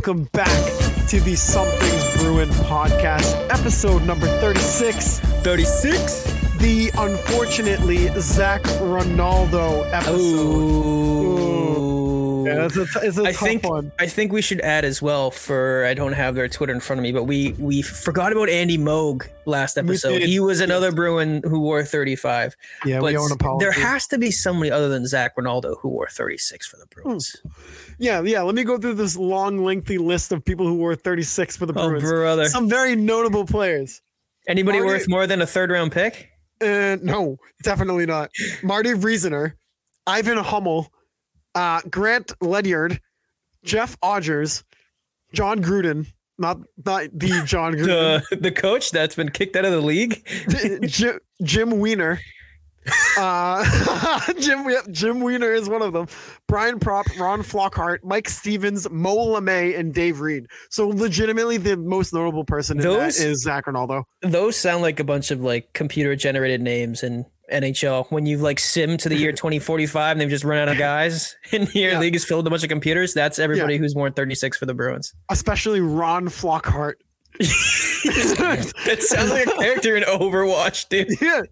welcome back to the Something's Bruin podcast, episode number 36. 36? The unfortunately Zac Rinaldo episode. Ooh. Yeah, it's a, t- it's a I tough think one. I think we should add as well for I don't have their Twitter in front of me, but we we forgot about Andy Moog last episode. He was another Bruin who wore 35. Yeah, but we owe an apology. there has to be somebody other than Zac Rinaldo who wore 36 for the Bruins. yeah, yeah. Let me go through this long, lengthy list of people who wore 36 for the Oh, Bruins. brother. Some very notable players. Anybody Marty- worth more than a third round pick? Uh, no, definitely not. Marty Reasoner, Ivan Hummel, uh, Grant Ledyard, Jeff Odgers, John Gruden, not not the John Gruden, The the coach that's been kicked out of the league. Jim, Jim Wiemer. Uh, Jim Jim Wiemer is one of them. Brian Propp, Ron Flockhart, Mike Stevens, Moe Lemay, and Dave Reid. So legitimately, the most notable person in Those- that is Zach Ronaldo. Those sound like a bunch of like computer generated names in NHL. When you like sim to the year 2045 and they've just run out of guys and your Yeah. league is filled with a bunch of computers, that's everybody who's worn 36 for the Bruins. Especially Ron Flockhart. That sounds like a character in Overwatch, dude. Yeah,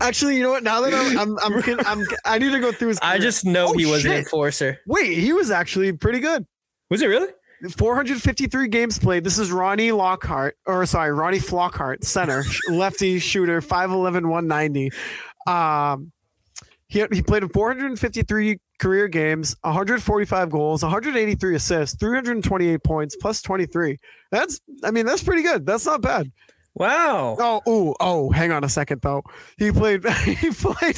actually, you know what? Now that I'm, I'm, I'm, I'm I need to go through his. I just know Oh, he was an enforcer. wait. He was actually pretty good. Was it really? 453 games played. This is Ronnie Lockhart, or sorry, Ronnie Flockhart, center, lefty shooter, 5'11, 190. Um, he, he played in 453 career games, 145 goals, 183 assists, 328 points, plus 23. That's, I mean, that's pretty good. That's not bad. Wow. Oh, ooh, oh, hang on a second though. He played he played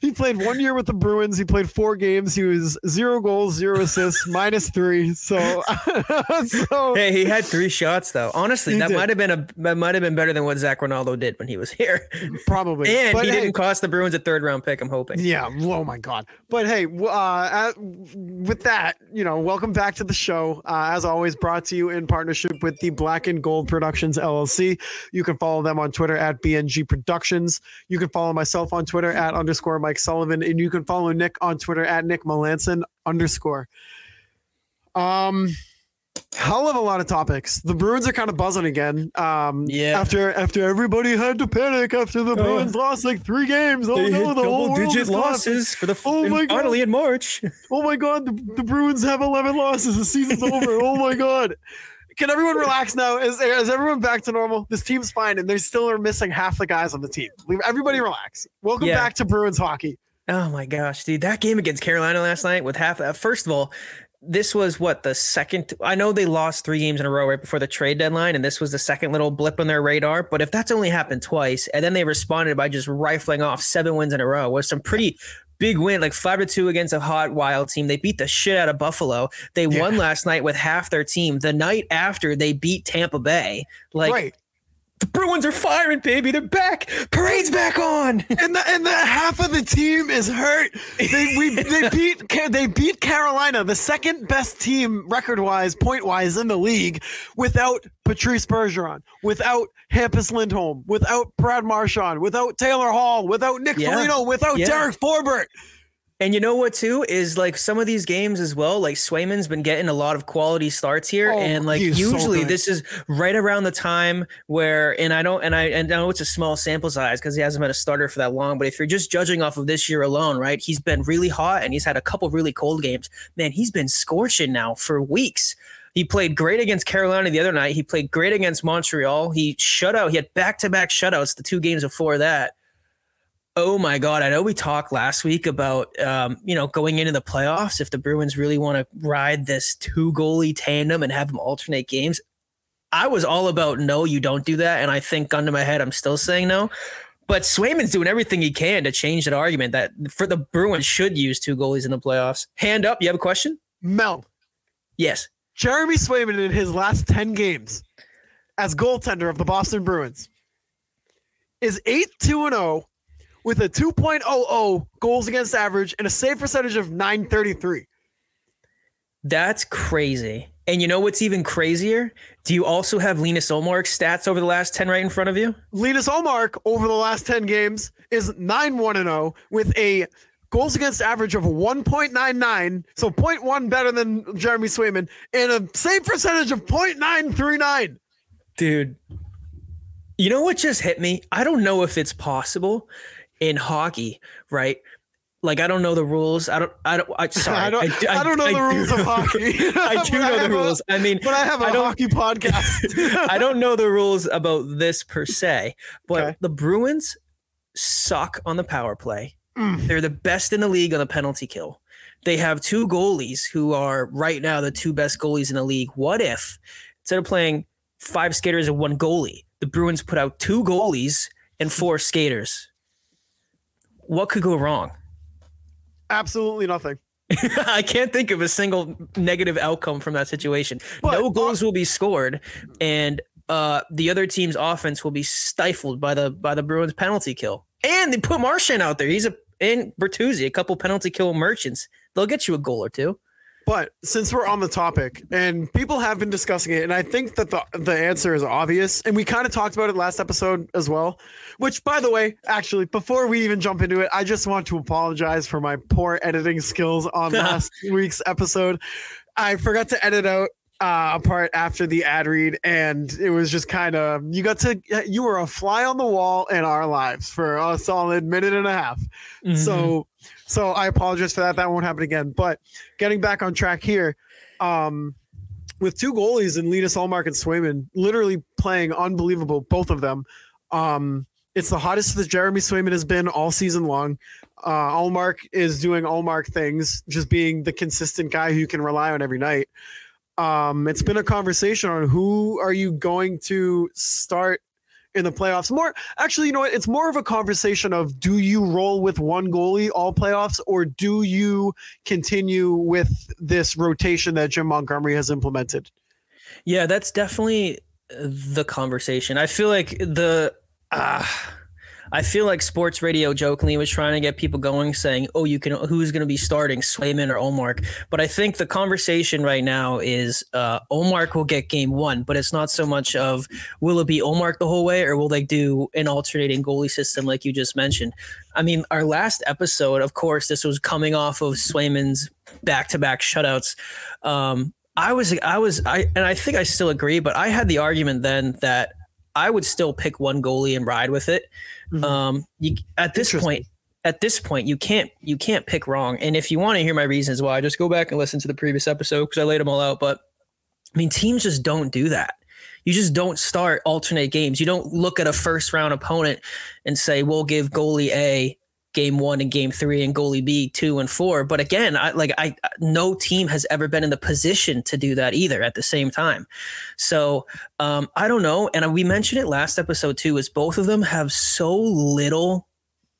he played one year with the Bruins. He played four games. He was zero goals, zero assists, minus three. So so Hey, he had three shots though. Honestly, that might have been a that might have been better than what Zac Rinaldo did when he was here. probably. And But he hey, didn't cost the Bruins a third round pick, I'm hoping. Yeah. Oh my God. But hey, uh, at, with that, you know, welcome back to the show. Uh, as always, brought to you in partnership with the Black and Gold Productions LLC. You can follow them on Twitter at BNG Productions. You can follow myself on Twitter at underscore Mike Sullivan, and you can follow Nick on Twitter at Nick Melanson underscore. Um, hell of a lot of topics. The Bruins are kind of buzzing again. Um, Yeah. After after everybody had to panic after the Bruins lost like three games. Oh no, the whole world is gone. for the Oh my God. finally in March. Oh my god, the, the Bruins have 11 losses. The season's over. Oh my god. Can everyone relax now? Is, is everyone back to normal? This team's fine, and they still are missing half the guys on the team. Everybody relax. Welcome Yeah. back to Bruins hockey. Oh my gosh, dude, that game against Carolina last night with half. Uh, first of all, this was what the second. I know they lost three games in a row right before the trade deadline, and this was the second little blip on their radar. But if that's only happened twice, and then they responded by just rifling off seven wins in a row, with some pretty big win, like five to two against a hot Wild team. They beat the shit out of Buffalo. They Yeah. won last night with half their team. The night after, they beat Tampa Bay. Like right. The Bruins are firing, baby. They're back. Parade's back on. And the and the half of the team is hurt. They we they beat they beat Carolina, the second best team record wise, point wise in the league, without Patrice Bergeron, without Hampus Lindholm, without Brad Marchand, without Taylor Hall, without Nick Yeah. Foligno, without Yeah. Derek Forbort. And you know what too is like some of these games as well. Like Swayman's been getting a lot of quality starts here, Oh, and like he's so usually this is right around the time where, and I don't, and I, and I know it's a small sample size because he hasn't been a starter for that long. But if you're just judging off of this year alone, right, he's been really hot and he's had a couple really cold games. Man, he's been scorching now for weeks. He played great against Carolina the other night. He played great against Montreal. He shut out. He had back to back shutouts the two games before that. Oh my God. I know we talked last week about, um, you know, going into the playoffs. If the Bruins really want to ride this two goalie tandem and have them alternate games, I was all about no, you don't do that. And I think, to my head, I'm still saying no. But Swayman's doing everything he can to change that argument that for the Bruins should use two goalies in the playoffs. Hand up. You have a question? Mel, Yes. Jeremy Swayman in his last 10 games as goaltender of the Boston Bruins is 8 2 0 with a 2.00 goals against average and a save percentage of 933. That's crazy. And you know what's even crazier? Do you also have Linus Ullmark's stats over the last 10 right in front of you? Linus Ullmark over the last 10 games is 9 1 0 with a goals against average of 1.99, so 0.1 better than Jeremy Swayman, and a save percentage of 0.939. Dude, you know what just hit me? I don't know if it's possible in hockey, right? Like I don't know the rules. I don't. I don't. I, sorry. I don't, do- I, don't know I the do rules of hockey. I do know the rules. I mean, but I have a I don't- hockey podcast. I don't know the rules about this per se, but Okay. the Bruins suck on the power play. Mm. They're the best in the league on the penalty kill. They have two goalies who are right now the two best goalies in the league. What if instead of playing five skaters and one goalie, the Bruins put out two goalies and four skaters? What could go wrong? Absolutely nothing. I can't think of a single negative outcome from that situation. But- no goals will be scored, and uh, the other team's offense will be stifled by the by the Bruins penalty kill. And they put Marchand out there. He's a and Bertuzzi, a couple penalty kill merchants. They'll get you a goal or two. But since we're on the topic and people have been discussing it, and I think that the the answer is obvious, and we kind of talked about it last episode as well. Which, by the way, actually, before we even jump into it, I just want to apologize for my poor editing skills on last week's episode. I forgot to edit out uh, a part after the ad read, and it was just kind of you got to you were a fly on the wall in our lives for a solid minute and a half. Mm-hmm. So so I apologize for that. That won't happen again. But getting back on track here, um, with two goalies in Linus Ullmark and Swayman literally playing unbelievable, both of them. Um, it's the hottest that Jeremy Swayman has been all season long. Uh, Ullmark is doing Ullmark things, just being the consistent guy who you can rely on every night. Um, it's been a conversation on who are you going to start in the playoffs. More actually, you know what? It's more of a conversation of do you roll with one goalie all playoffs or do you continue with this rotation that Jim Montgomery has implemented? Yeah, that's definitely the conversation. I feel like the uh, I feel like sports radio jokingly was trying to get people going, saying, "Oh, you can who's going to be starting, Swayman or Ullmark?" But I think the conversation right now is uh, Ullmark will get game one, but it's not so much of will it be Ullmark the whole way, or will they do an alternating goalie system like you just mentioned? I mean, our last episode, of course, this was coming off of Swayman's back-to-back shutouts. Um, I was, I was, I, and I think I still agree, but I had the argument then that I would still pick one goalie and ride with it. Mhm. Um, you, at this point, at this point, you can't, you can't pick wrong. And if you want to hear my reasons why, just go back and listen to the previous episode because I laid them all out. But I mean, teams just don't do that. You just don't start alternate games. You don't look at a first round opponent and say, we'll give goalie A game one and game three and goalie B two and four. But again, I like I no team has ever been in the position to do that either at the same time. So um, I don't know. And we mentioned it last episode too, is both of them have so little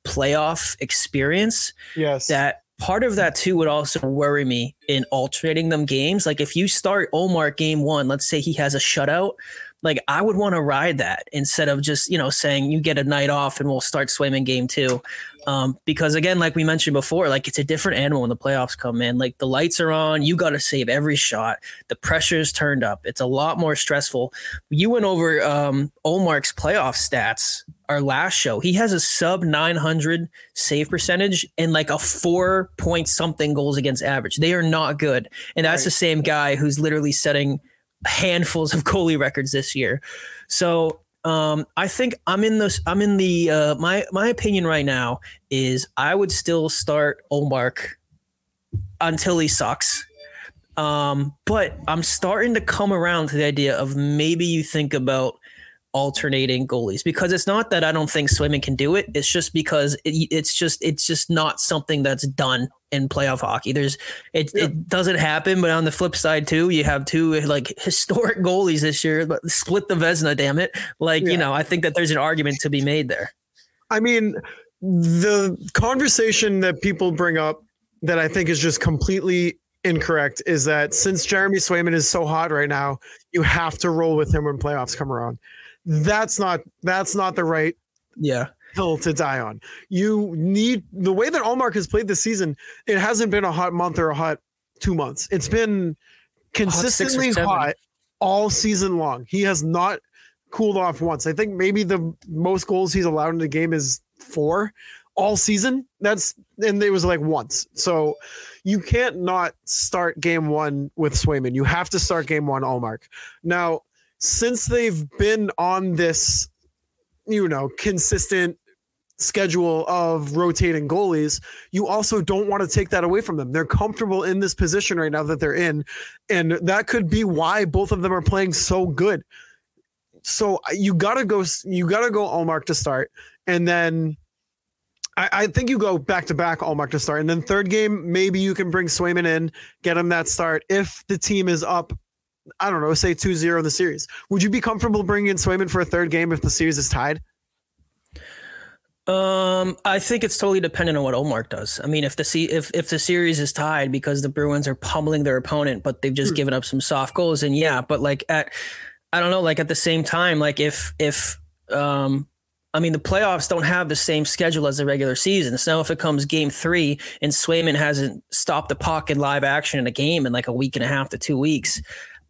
playoff experience Yes. that part of that too would also worry me in alternating them games. Like if you start Ullmark game one, let's say he has a shutout, like I would want to ride that instead of just, you know, saying you get a night off and we'll start Swayman game two. Um, because again, like we mentioned before, like it's a different animal when the playoffs come in. Like the lights are on, you got to save every shot. The pressure's turned up. It's a lot more stressful. You went over um, Ullmark's playoff stats our last show. He has a sub 900 save percentage and like a four point something goals against average. They are not good. And that's Right. the same guy who's literally setting handfuls of goalie records this year. So um, I think I'm in this. I'm in the. Uh, my my opinion right now is I would still start Ullmark until he sucks. Um, but I'm starting to come around to the idea of maybe you think about alternating goalies because it's not that I don't think Swayman can do it. It's just because it, it's just it's just not something that's done in playoff hockey. There's it yeah. it doesn't happen, but on the flip side too, you have two like historic goalies this year, but split the Vezina, damn it. Like, yeah. you know, I think that there's an argument to be made there. I mean, the conversation that people bring up that I think is just completely incorrect is that since Jeremy Swayman is so hot right now, you have to roll with him when playoffs come around. That's not that's not the right yeah hill to die on. You need the way that Ullmark has played this season. It hasn't been a hot month or a hot two months. It's been consistently hot, hot all season long. He has not cooled off once. I think maybe the most goals he's allowed in the game is four all season. That's and it was like once. So you can't not start game one with Swayman. You have to start game one Ullmark. Now, since they've been on this, you know, consistent schedule of rotating goalies, you also don't want to take that away from them. They're comfortable in this position right now that they're in. And that could be why both of them are playing so good. So you gotta go you gotta go Ullmark to start. And then I, I, think you go back to back Ullmark to start. And then third game, maybe you can bring Swayman in, get him that start. If the team is up, I don't know, say 2 0 in the series, would you be comfortable bringing in Swayman for a third game if the series is tied? Um, I think it's totally dependent on what Ullmark does. I mean, if the if if the series is tied because the Bruins are pummeling their opponent, but they've just hmm. given up some soft goals, and yeah, but like at, I don't know, like at the same time, like if if um I mean, the playoffs don't have the same schedule as the regular season. So if it comes game three and Swayman hasn't stopped the puck in live action in a game in like a week and a half to two weeks,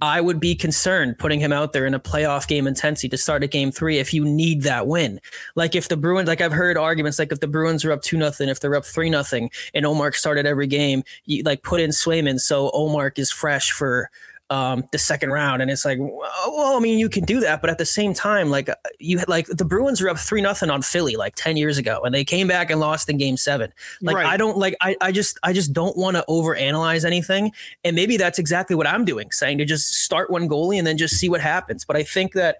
I would be concerned putting him out there in a playoff game intensity to start a game three if you need that win. Like if the Bruins, like I've heard arguments, like if the Bruins are up two nothing, if they're up three nothing, and Ullmark started every game, you like put in Swayman so Ullmark is fresh for um, the second round, and it's like, well, I mean, you can do that, but at the same time, like you like the Bruins were up three nothing on Philly like ten years ago, and they came back and lost in Game Seven. Like right. I don't like I I just I just don't want to overanalyze anything, and maybe that's exactly what I'm doing, saying to just start one goalie and then just see what happens. But I think that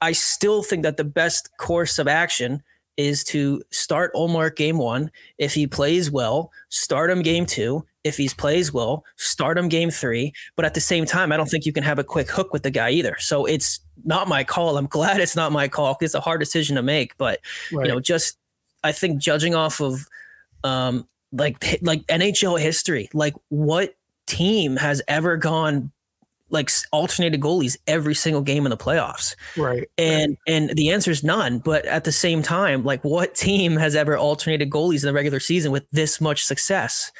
I still think that the best course of action is to start Ullmark game one. If he plays well, start him game two if he plays well, start him game three. But at the same time, I don't think you can have a quick hook with the guy either. So it's not my call. I'm glad it's not my call. It's a hard decision to make. But right. you know, just I think judging off of um like like NHL history, like what team has ever gone like alternated goalies every single game in the playoffs. Right. And and the answer is none. But at the same time, like what team has ever alternated goalies in the regular season with this much success?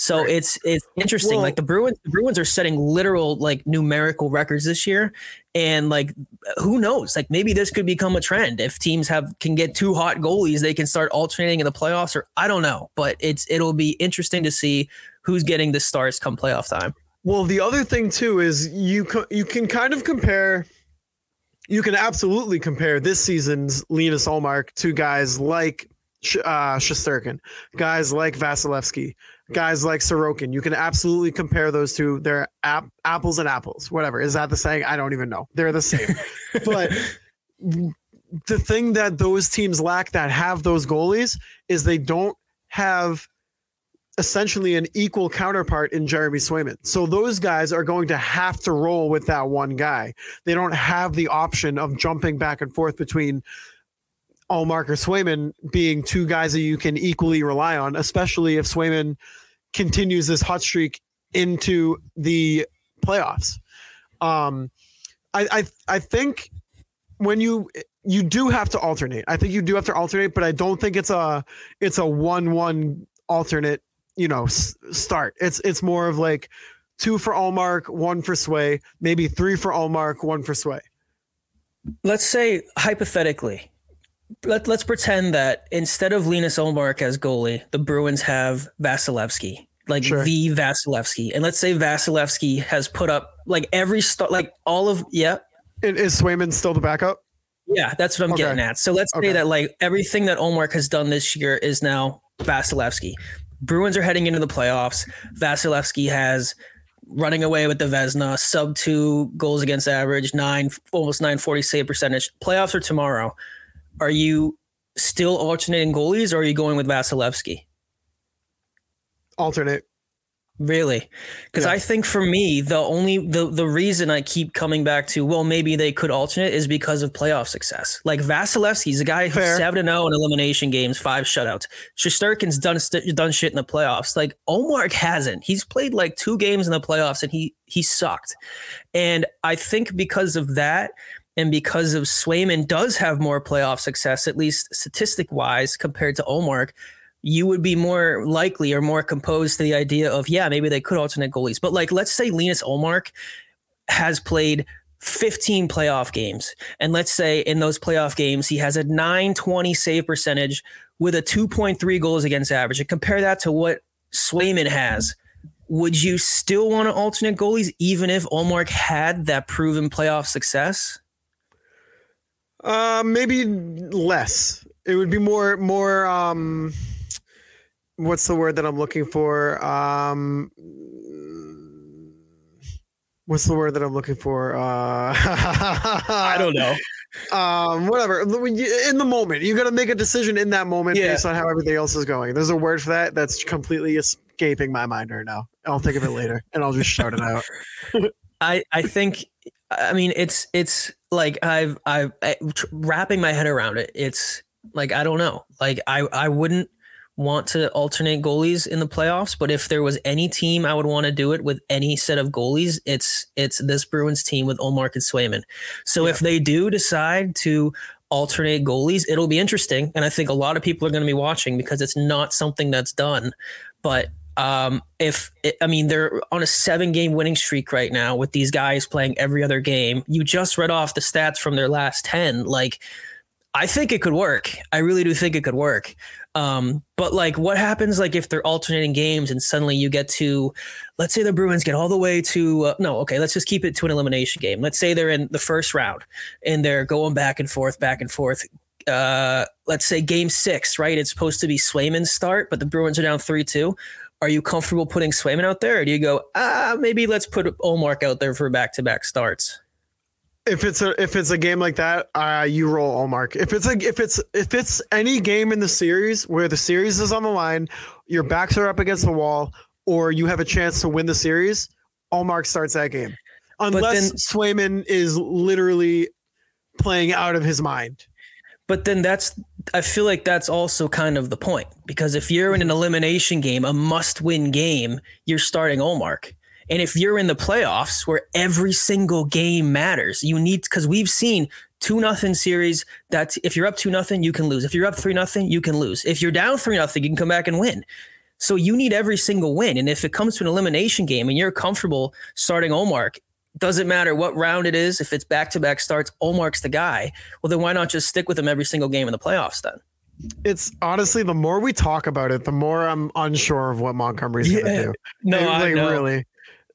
So right. it's it's interesting. Well, like the Bruins, the Bruins are setting literal like numerical records this year, and like who knows? Like maybe this could become a trend if teams have can get two hot goalies, they can start alternating in the playoffs. Or I don't know, but it's it'll be interesting to see who's getting the stars come playoff time. Well, the other thing too is you co- you can kind of compare. You can absolutely compare this season's Linus Ullmark to guys like uh, Shesterkin, guys like Vasilevskiy, guys like Sorokin. You can absolutely compare those two. They're ap- apples and apples. Whatever is that the saying? I don't even know. They're the same. but the thing that those teams lack that have those goalies is they don't have essentially an equal counterpart in Jeremy Swayman. So those guys are going to have to roll with that one guy. They don't have the option of jumping back and forth between Ullmark or Swayman being two guys that you can equally rely on, especially if Swayman continues this hot streak into the playoffs. Um, I, I I think when you you do have to alternate. I think you do have to alternate, but I don't think it's a it's a one one alternate. You know, s- start. It's it's more of like two for Ullmark, one for Sway, maybe three for Ullmark, one for Sway. Let's say hypothetically, let, let's pretend that instead of Linus Ullmark as goalie, the Bruins have Vasilevskiy, like sure. the Vasilevskiy. And let's say Vasilevskiy has put up like every start, like all of, yeah. Is Swayman still the backup? Yeah, that's what I'm okay. getting at. So let's okay. say that like everything that Ullmark has done this year is now Vasilevskiy. Bruins are heading into the playoffs. Vasilevskiy has running away with the Vezina, sub two goals against average, nine almost nine forty save percentage. Playoffs are tomorrow. Are you still alternating goalies, or are you going with Vasilevskiy? Alternate. Really? Because Yeah. I think for me, the only the the reason I keep coming back to well, maybe they could alternate is because of playoff success. Like Vasilevskiy's a guy who's Fair. seven and zero in elimination games, five shutouts. Shesterkin's done st- done shit in the playoffs. Like Ullmark hasn't. He's played like two games in the playoffs and he he sucked. And I think because of that. And because of Swayman does have more playoff success, at least statistic wise, compared to Ullmark, you would be more likely or more composed to the idea of yeah maybe they could alternate goalies. But like let's say linus Ullmark has played 15 playoff games. And let's say in those playoff games he has a 920 save percentage with a 2.3 goals against average. And compare that to what swayman has. Would you still want to alternate goalies even if Ullmark had that proven playoff success Uh, maybe less. It would be more more um what's the word that I'm looking for? Um what's the word that I'm looking for? Uh I don't know Um whatever. In the moment. You got to make a decision in that moment Yeah. based on how everything else is going. There's a word for that that's completely escaping my mind right now. I'll think of it later and I'll just shout it out. I I think I mean it's it's like I've I've I, tr- wrapping my head around it. It's like I don't know. Like I I wouldn't want to alternate goalies in the playoffs, but if there was any team I would want to do it with any set of goalies, it's it's this Bruins team with Ullmark and Swayman. So if they do decide to alternate goalies, it'll be interesting, and I think a lot of people are going to be watching because it's not something that's done. But um, if I mean they're on a seven game winning streak right now with these guys playing every other game. You just read off the stats from their last 10. Like, I think it could work. I really do think it could work. Um, but like, what happens like if they're alternating games and suddenly you get to, let's say the Bruins get all the way to uh, no, okay, let's just keep it to an elimination game. Let's say they're in the first round and they're going back and forth, back and forth. Uh, let's say game six, right? It's supposed to be Swayman's start, but the Bruins are down three two. Are you comfortable putting Swayman out there, or do you go, ah, maybe let's put Ullmark out there for back to back starts? if it's a if it's a game like that, uh, you roll Ullmark. If it's like if it's if it's any game in the series where the series is on the line, your backs are up against the wall, or you have a chance to win the series, Ullmark starts that game. Unless then- Swayman is literally playing out of his mind. But then that's I feel like that's also kind of the point because if you're in an elimination game, a must-win game, you're starting Ullmark. And if you're in the playoffs where every single game matters, you need because we've seen two nothing series that if you're up two nothing, you can lose. If you're up three nothing, you can lose. If you're down three nothing, you can come back and win. So you need every single win. And if it comes to an elimination game and you're comfortable starting Ullmark, doesn't matter what round it is, if it's back to back starts, oh, Ullmark's the guy. Well, then why not just stick with him every single game in the playoffs then? It's honestly the more we talk about it, the more I'm unsure of what Montgomery's Yeah. gonna do. No, It- like, know. really.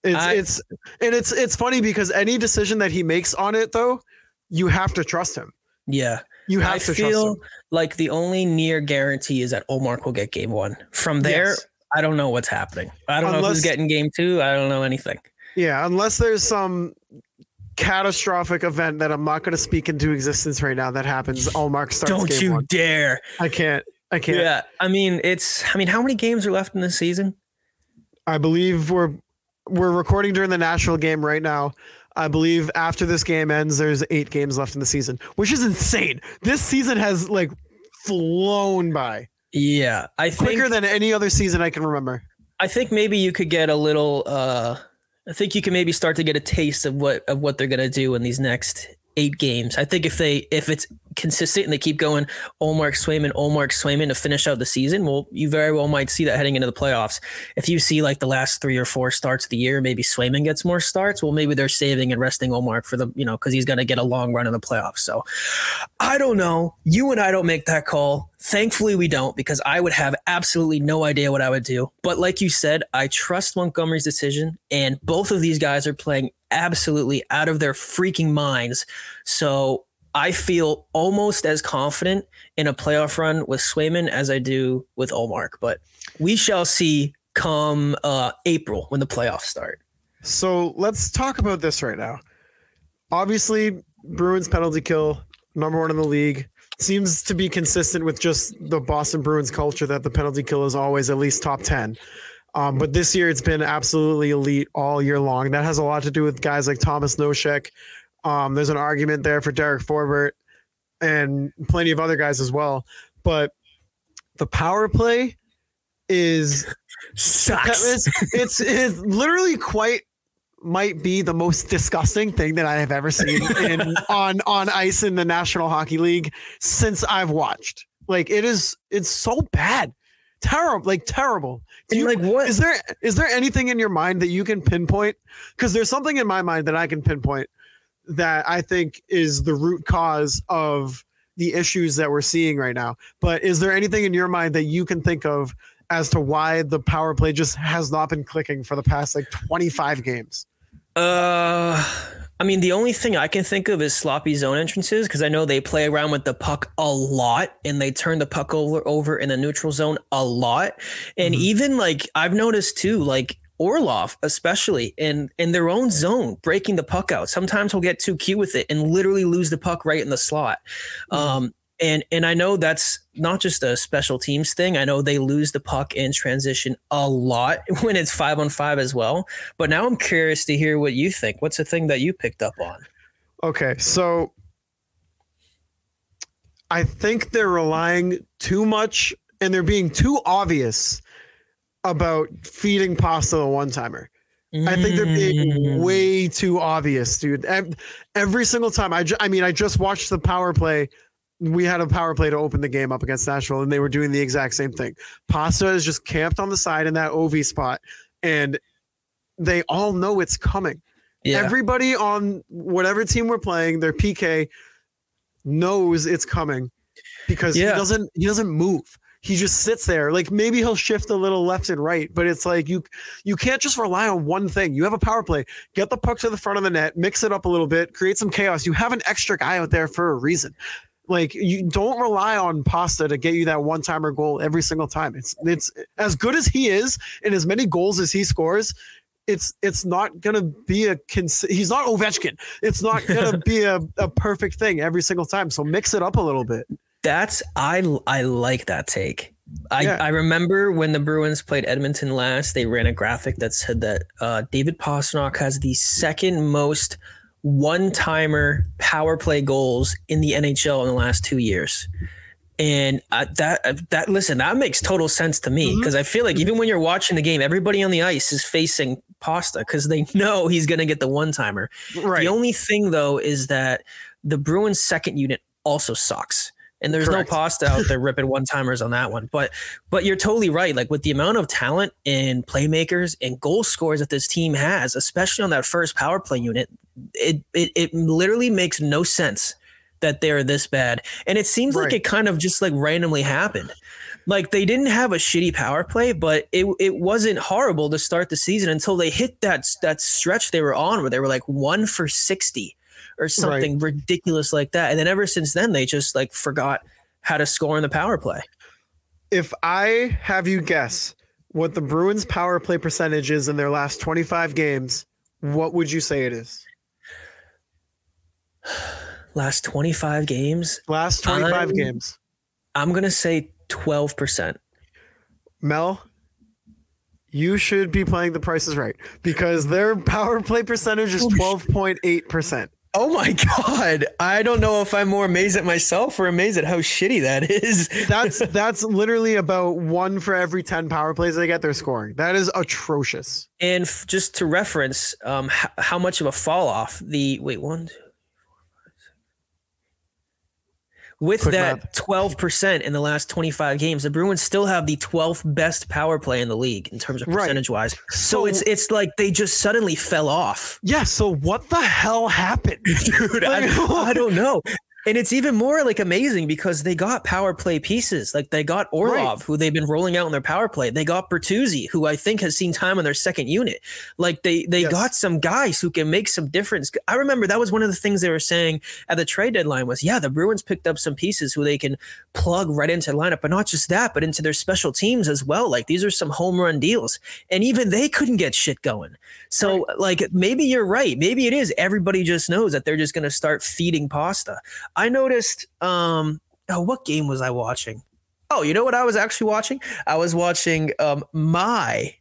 It's I- it's and it's it's funny because any decision that he makes on it though, you have to trust him. Yeah. You have I to trust feel like the only near guarantee is that Ullmark will get game one. From there, Yes. I don't know what's happening. I don't know who's getting game two. I don't know anything. Yeah, unless there's some catastrophic event that I'm not going to speak into existence right now that happens. Ullmark starts Don't you one. dare. I can't. I can't. Yeah. I mean, it's, I mean, how many games are left in this season? I believe we're we're recording during the national game right now. I believe after this game ends, there's eight games left in the season, which is insane. This season has like flown by Yeah. I think, quicker than any other season I can remember. I think maybe you could get a little, uh, I think you can maybe start to get a taste of what of what they're gonna do in these next eight games. I think if they if it's consistent and they keep going Ullmark Swayman, Ullmark Swayman to finish out the season, well, you very well might see that heading into the playoffs. If you see like the last three or four starts of the year, maybe Swayman gets more starts. Well, maybe they're saving and resting Ullmark for the you know because he's gonna get a long run in the playoffs. So I don't know. You and I don't make that call. Thankfully, we don't because I would have absolutely no idea what I would do. But like you said, I trust Montgomery's decision, and both of these guys are playing absolutely out of their freaking minds. So I feel almost as confident in a playoff run with Swayman as I do with Ullmark. But we shall see come uh, April when the playoffs start. So let's talk about this right now. Obviously, Bruins penalty kill, number one in the league. Seems to be consistent with just the Boston Bruins culture that the penalty kill is always at least top 10. Um, but this year it's been absolutely elite all year long. That has a lot to do with guys like Tomas Nosek. Um, there's an argument there for Derek Forbort and plenty of other guys as well. But the power play is Sucks. it's, it's it's literally quite might be the most disgusting thing that I have ever seen in on on ice in the National Hockey League since I've watched. Like it is it's so bad. Terrible, like terrible. Do you, like, what- is there is there anything in your mind that you can pinpoint? Because there's something in my mind that I can pinpoint that I think is the root cause of the issues that we're seeing right now. But is there anything in your mind that you can think of as to why the power play just has not been clicking for the past like 25 games? Uh, I mean, the only thing I can think of is sloppy zone entrances because I know they play around with the puck a lot and they turn the puck over over in the neutral zone a lot. And Mhm. even like I've noticed too, like Orlov, especially in in their own zone, breaking the puck out. Sometimes he'll get too cute with it and literally lose the puck right in the slot. Um, and and I know that's not just a special teams thing. I know they lose the puck in transition a lot when it's five on five as well. But now I'm curious to hear what you think. What's the thing that you picked up on? Okay, so I think they're relying too much and they're being too obvious about feeding pasta the one timer. I think they're being Mm. way too obvious, dude. Every single time, I, ju- I mean, I just watched the power play. We had a power play to open the game up against Nashville, and they were doing the exact same thing. Pasta is just camped on the side in that OV spot, and they all know it's coming. yeah. Everybody on whatever team we're playing, their PK knows it's coming because Yeah. he doesn't he doesn't move. He just sits there. Like maybe he'll shift a little left and right, but it's like you you can't just rely on one thing. You have a power play. Get the puck to the front of the net, mix it up a little bit, create some chaos. You have an extra guy out there for a reason. Like you don't rely on Pasta to get you that one timer goal every single time. It's it's as good as he is and as many goals as he scores, it's it's not gonna be a cons- he's not Ovechkin. It's not gonna be a, a perfect thing every single time. So mix it up a little bit. That's I I like that take. I, Yeah. I remember when the Bruins played Edmonton last, they ran a graphic that said that uh, David Pastrnak has the second most one-timer power play goals in the NHL in the last two years. And uh, that uh, that listen, that makes total sense to me because I feel like even when you're watching the game, everybody on the ice is facing Pasta because they know he's going to get the one-timer. Right. The only thing though is that the Bruins second unit also sucks. And there's Correct. no pasta out there ripping one timers on that one. But but you're totally right. Like with the amount of talent and playmakers and goal scorers that this team has, especially on that first power play unit, it it, it literally makes no sense that they're this bad. And it seems like it kind of just like randomly happened. Like they didn't have a shitty power play, but it it wasn't horrible to start the season until they hit that that stretch they were on where they were like one for sixty or something ridiculous like that. And then ever since then, they just like forgot how to score in the power play. if I have you guess what the Bruins power play percentage is in their last 25 games, what would you say it is? Last 25 games, Last 25 I'm- games. I'm going to say 12%. Mel, you should be playing the prices right because their power play percentage is Oh, 12.8%. Oh my God. I don't know if I'm more amazed at myself or amazed at how shitty that is. That's that's literally about one for every 10 power plays they get they're scoring. That is atrocious. And f- just to reference um, h- how much of a fall off the wait one, two, three, four, five, six. With Quick that twelve percent in the last twenty five games, the Bruins still have the twelfth best power play in the league in terms of Right. percentage wise. So, So- it's it's like they just suddenly fell off, Yeah, so what the hell happened? dude. I, I don't know. And it's even more like amazing because they got power play pieces. Like they got Orlov, right. who they've been rolling out in their power play. They got Bertuzzi, who I think has seen time on their second unit. Like they they yes. got some guys who can make some difference. I remember that was one of the things they were saying at the trade deadline was, yeah, the Bruins picked up some pieces who they can plug right into the lineup, but not just that, but into their special teams as well. Like these are some home run deals. And even they couldn't get shit going. So right. like maybe you're right. Maybe it is everybody just knows that they're just going to start feeding pasta. I noticed. Um, oh, what game was I watching? Oh, you know what I was actually watching? I was watching um, my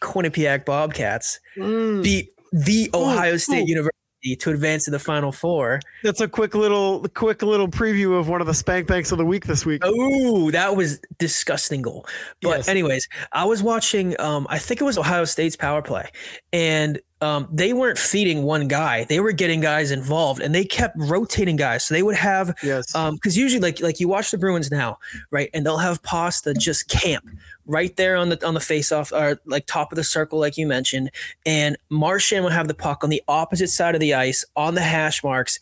Quinnipiac Bobcats mm. beat the Ohio ooh, State ooh. University to advance to the Final Four. That's a quick little, quick little preview of one of the spank banks of the week this week. Oh, that was disgusting goal. But yes. anyways, I was watching. Um, I think it was Ohio State's power play, and um, they weren't feeding one guy; they were getting guys involved, and they kept rotating guys. So they would have, yes, because um, usually, like like you watch the Bruins now, right, and they'll have Pasta just camp right there on the on the face off or like top of the circle, like you mentioned, and Marchand would have the puck on the opposite side of the ice on the hash marks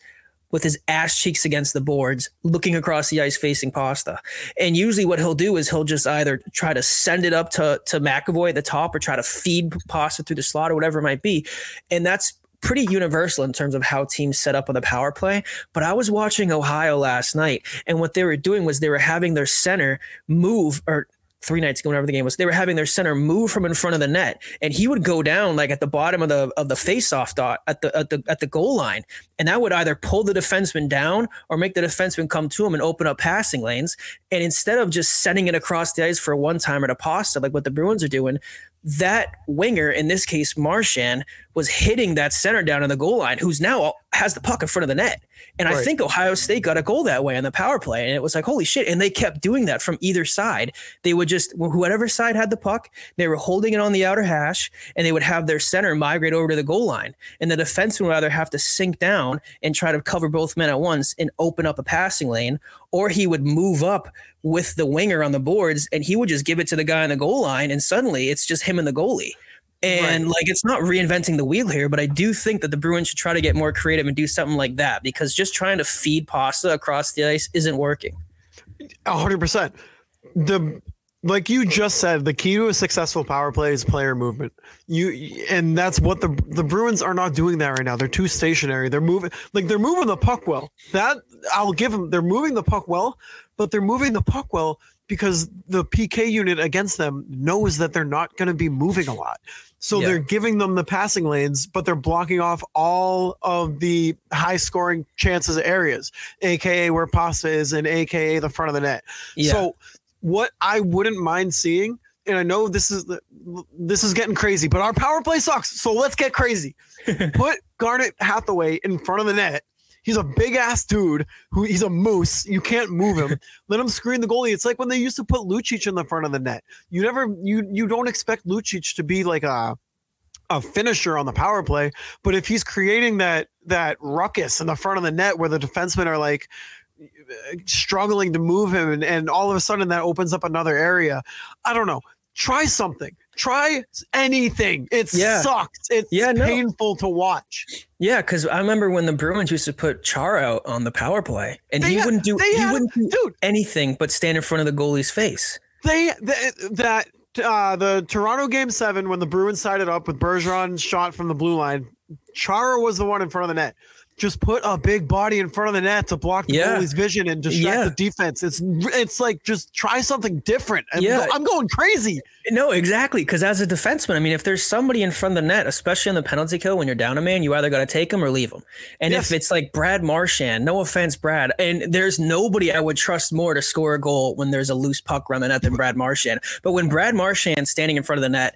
with his ass cheeks against the boards, looking across the ice facing Pasta. And usually what he'll do is he'll just either try to send it up to, to McAvoy at the top or try to feed Pasta through the slot or whatever it might be. And that's pretty universal in terms of how teams set up on the power play. But I was watching Ohio last night, and what they were doing was they were having their center move or three nights ago, whenever the game was, they were having their center move from in front of the net, and he would go down like at the bottom of the of the faceoff dot at the at the at the goal line, and that would either pull the defenseman down or make the defenseman come to him and open up passing lanes. And instead of just sending it across the ice for a one timer to pasta like what the Bruins are doing, that winger, in this case Marchand, was hitting that center down in the goal line, who's now has the puck in front of the net. And right. I think Ohio State got a goal that way on the power play. And it was like, holy shit. And they kept doing that from either side. They would just, whoever side had the puck, they were holding it on the outer hash and they would have their center migrate over to the goal line. And the defenseman would either have to sink down and try to cover both men at once and open up a passing lane, or he would move up with the winger on the boards and he would just give it to the guy on the goal line. And suddenly it's just him and the goalie. And right. like it's not reinventing the wheel here, but I do think that the Bruins should try to get more creative and do something like that because just trying to feed pasta across the ice isn't working. hundred percent. The like you just said, the key to a successful power play is player movement. You and that's what the the Bruins are not doing that right now. They're too stationary. They're moving like they're moving the puck well. That I'll give them. They're moving the puck well, but they're moving the puck well because the PK unit against them knows that they're not going to be moving a lot. So yeah. they're giving them the passing lanes, but they're blocking off all of the high scoring chances areas, aka where pasta is and aka the front of the net. Yeah. So what I wouldn't mind seeing, and I know this is this is getting crazy, but our power play sucks. So let's get crazy. Put Garnet Hathaway in front of the net He's a big ass dude who he's a moose. You can't move him. Let him screen the goalie. It's like when they used to put Lucic in the front of the net. You never you you don't expect Lucic to be like a a finisher on the power play, but if he's creating that that ruckus in the front of the net where the defensemen are like struggling to move him and, and all of a sudden that opens up another area. I don't know. Try something try anything. It yeah. sucks. It's yeah, no. painful to watch. Yeah, because I remember when the Bruins used to put Char out on the power play, and they he had, wouldn't do he had, wouldn't do dude, anything but stand in front of the goalie's face. They, they that uh, the Toronto game seven when the Bruins sided up with Bergeron shot from the blue line, Chara was the one in front of the net just put a big body in front of the net to block the yeah. goalie's vision and distract yeah. the defense. It's it's like just try something different. And yeah. I'm going crazy. No, exactly. Because as a defenseman, I mean, if there's somebody in front of the net, especially in the penalty kill when you're down a man, you either got to take him or leave him. And yes. if it's like Brad Marchand, no offense, Brad, and there's nobody I would trust more to score a goal when there's a loose puck around the net than Brad Marchand. But when Brad Marchand standing in front of the net,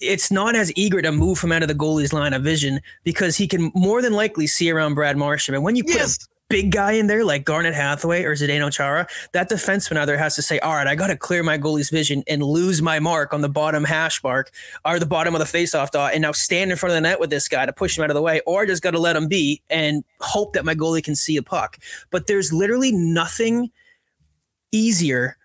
it's not as eager to move from out of the goalie's line of vision because he can more than likely see around Brad Marchand. And when you put yes. a big guy in there like Garnet Hathaway or Zdeno Chara, that defenseman either has to say, all right, I got to clear my goalie's vision and lose my mark on the bottom hash mark or the bottom of the faceoff dot and now stand in front of the net with this guy to push him out of the way, or I just got to let him be and hope that my goalie can see a puck. But there's literally nothing easier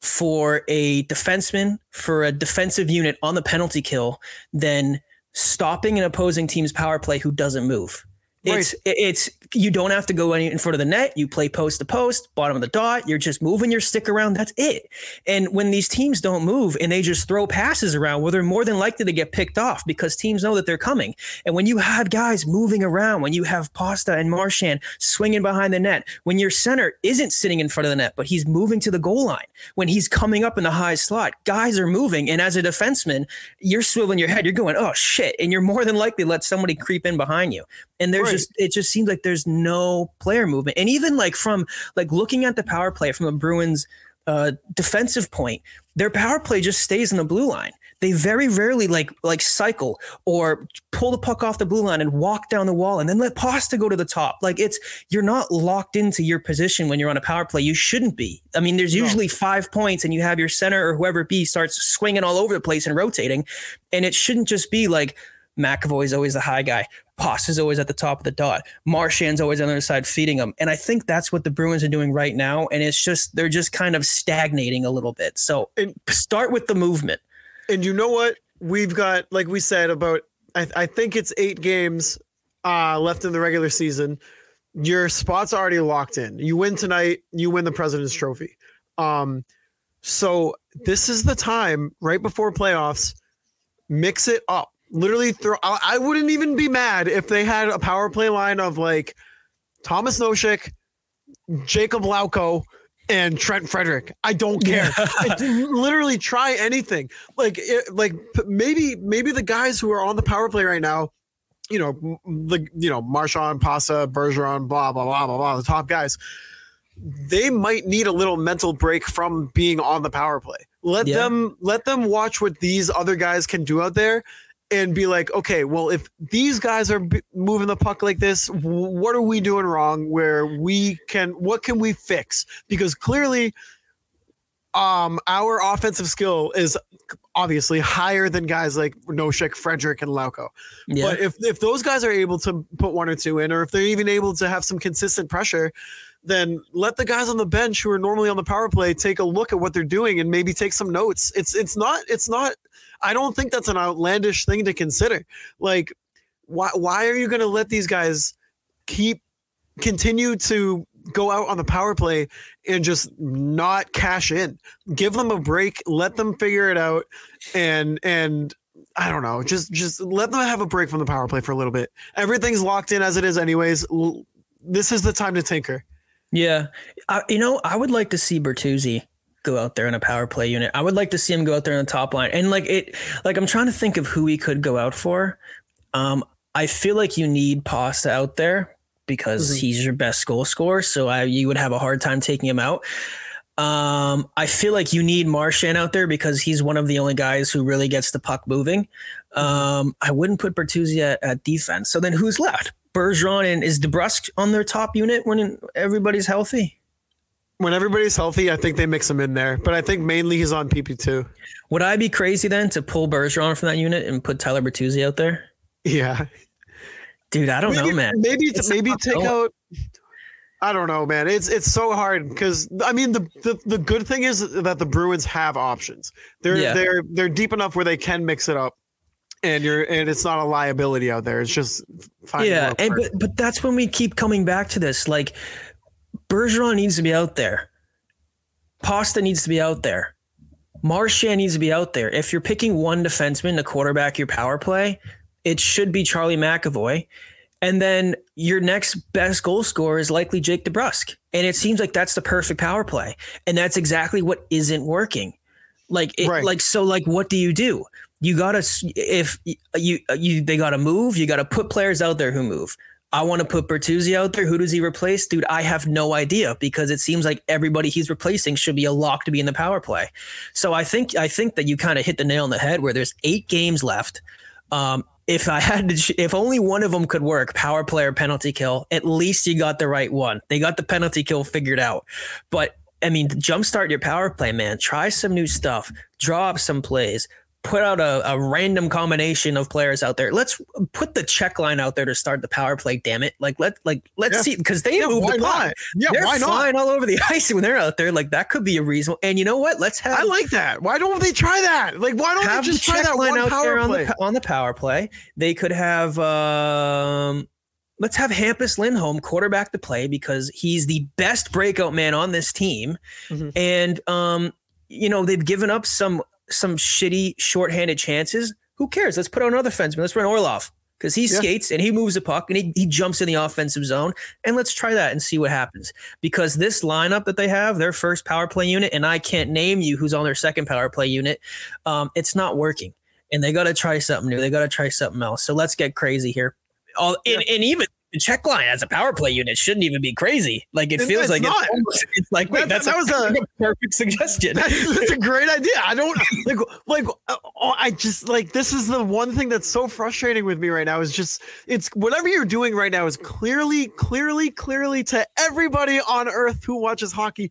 for a defenseman, for a defensive unit on the penalty kill, than stopping an opposing team's power play who doesn't move. It's right. it's you don't have to go any in front of the net. You play post to post, bottom of the dot. You're just moving your stick around. That's it. And when these teams don't move and they just throw passes around, well, they're more than likely to get picked off because teams know that they're coming. And when you have guys moving around, when you have Pasta and Marchand swinging behind the net, when your center isn't sitting in front of the net but he's moving to the goal line, when he's coming up in the high slot, guys are moving. And as a defenseman, you're swiveling your head. You're going, oh shit, and you're more than likely let somebody creep in behind you. And there's right. just it just seems like there's no player movement. And even like from like looking at the power play from the Bruins uh, defensive point, their power play just stays in the blue line. They very rarely like like cycle or pull the puck off the blue line and walk down the wall and then let Pasta go to the top. Like it's you're not locked into your position when you're on a power play. You shouldn't be. I mean, there's usually no. five points and you have your center or whoever it be starts swinging all over the place and rotating, and it shouldn't just be like McAvoy's always the high guy. Poss is always at the top of the dot. Marchand's always on the other side feeding them. And I think that's what the Bruins are doing right now. And it's just, they're just kind of stagnating a little bit. So and, start with the movement. And you know what? We've got, like we said, about, I, I think it's eight games uh, left in the regular season. Your spot's already locked in. You win tonight, you win the President's Trophy. Um, so this is the time right before playoffs. Mix it up literally throw. I wouldn't even be mad if they had a power play line of like Tomas Nosek, Jakub Lauko, and Trent Frederic. I don't care. Yeah. literally try anything. Like it, like maybe maybe the guys who are on the power play right now, you know, the you know Marchand, Pasa, Bergeron, blah blah blah blah blah, the top guys. They might need a little mental break from being on the power play. Let yeah. them let them watch what these other guys can do out there and be like, okay, well, if these guys are b- moving the puck like this, w- what are we doing wrong? Where we can, what can we fix? Because clearly, um, our offensive skill is obviously higher than guys like Nosek, Frederic, and Lauko. Yeah. But if if those guys are able to put one or two in, or if they're even able to have some consistent pressure, then let the guys on the bench who are normally on the power play take a look at what they're doing and maybe take some notes. It's it's not it's not I don't think that's an outlandish thing to consider. Like, why why are you going to let these guys keep continue to go out on the power play and just not cash in? Give them a break, let them figure it out, and and I don't know, just just let them have a break from the power play for a little bit. Everything's locked in as it is, anyways. This is the time to tinker. Yeah, I, you know, I would like to see Bertuzzi go out there in a power play unit. I would like to see him go out there in the top line. And like it like I'm trying to think of who he could go out for. Um I feel like you need Pasta out there because mm-hmm. he's your best goal scorer. So I you would have a hard time taking him out. Um, I feel like you need Marchand out there because he's one of the only guys who really gets the puck moving. Um, I wouldn't put Bertuzzi at, at, defense. So then who's left? Bergeron and is DeBrusk on their top unit when everybody's healthy? When everybody's healthy, I think they mix him in there. But I think mainly he's on PP two. Would I be crazy then to pull Bergeron from that unit and put Tyler Bertuzzi out there? Yeah, dude, I don't maybe, know, man. Maybe it's maybe take out. I don't know, man. It's it's so hard because I mean the, the the good thing is that the Bruins have options. They're yeah. they're they're deep enough where they can mix it up and you're and it's not a liability out there. It's just yeah, and but but that's when we keep coming back to this. Like Bergeron needs to be out there. Pasta needs to be out there. Marchand needs to be out there. If you're picking one defenseman to quarterback your power play, it should be Charlie McAvoy. And then your next best goal scorer is likely Jake DeBrusk. And it seems like that's the perfect power play. And that's exactly what isn't working. Like, it, right. like, so like, what do you do? You gotta, if you, you, they gotta move, you gotta put players out there who move. I want to put Bertuzzi out there. Who does he replace? Dude, I have no idea because it seems like everybody he's replacing should be a lock to be in the power play. So I think I think that you kind of hit the nail on the head where there's eight games left. Um, if I had to, if only one of them could work, power play or penalty kill, at least you got the right one. They got the penalty kill figured out. But I mean, jumpstart your power play, man. Try some new stuff. Draw up some plays put out a, a random combination of players out there. Let's put the check line out there to start the power play. Damn it! Like let like let's yeah. see because they yeah, move the puck. Yeah, they're why flying not? all over the ice when they're out there. Like that could be a reason. And you know what? Let's have. I like that. Why don't they try that? Like why don't they just the try that one power play on the, on the power play? They could have. um let's have Hampus Lindholm quarterback to play because he's the best breakout man on this team. Mhm. And um, you know, they've given up some some shitty shorthanded chances. Who cares? Let's put on another defenseman. Let's run Orlov because he Yeah. skates and he moves the puck and he, he jumps in the offensive zone. And let's try that and see what happens. Because this lineup that they have, their first power play unit, and I can't name you who's on their second power play unit, um, it's not working. And they got to try something new. They got to try something else. So let's get crazy here. All and, and even the check line as a power play unit shouldn't even be crazy. Like it feels it's like not. it's, almost, it's like wait, That- that's that a, was a- like a perfect suggestion. That's, that's a great idea. I don't like like uh, oh, I just like this is the one thing that's so frustrating with me right now is just it's whatever you're doing right now is clearly clearly clearly to everybody on earth who watches hockey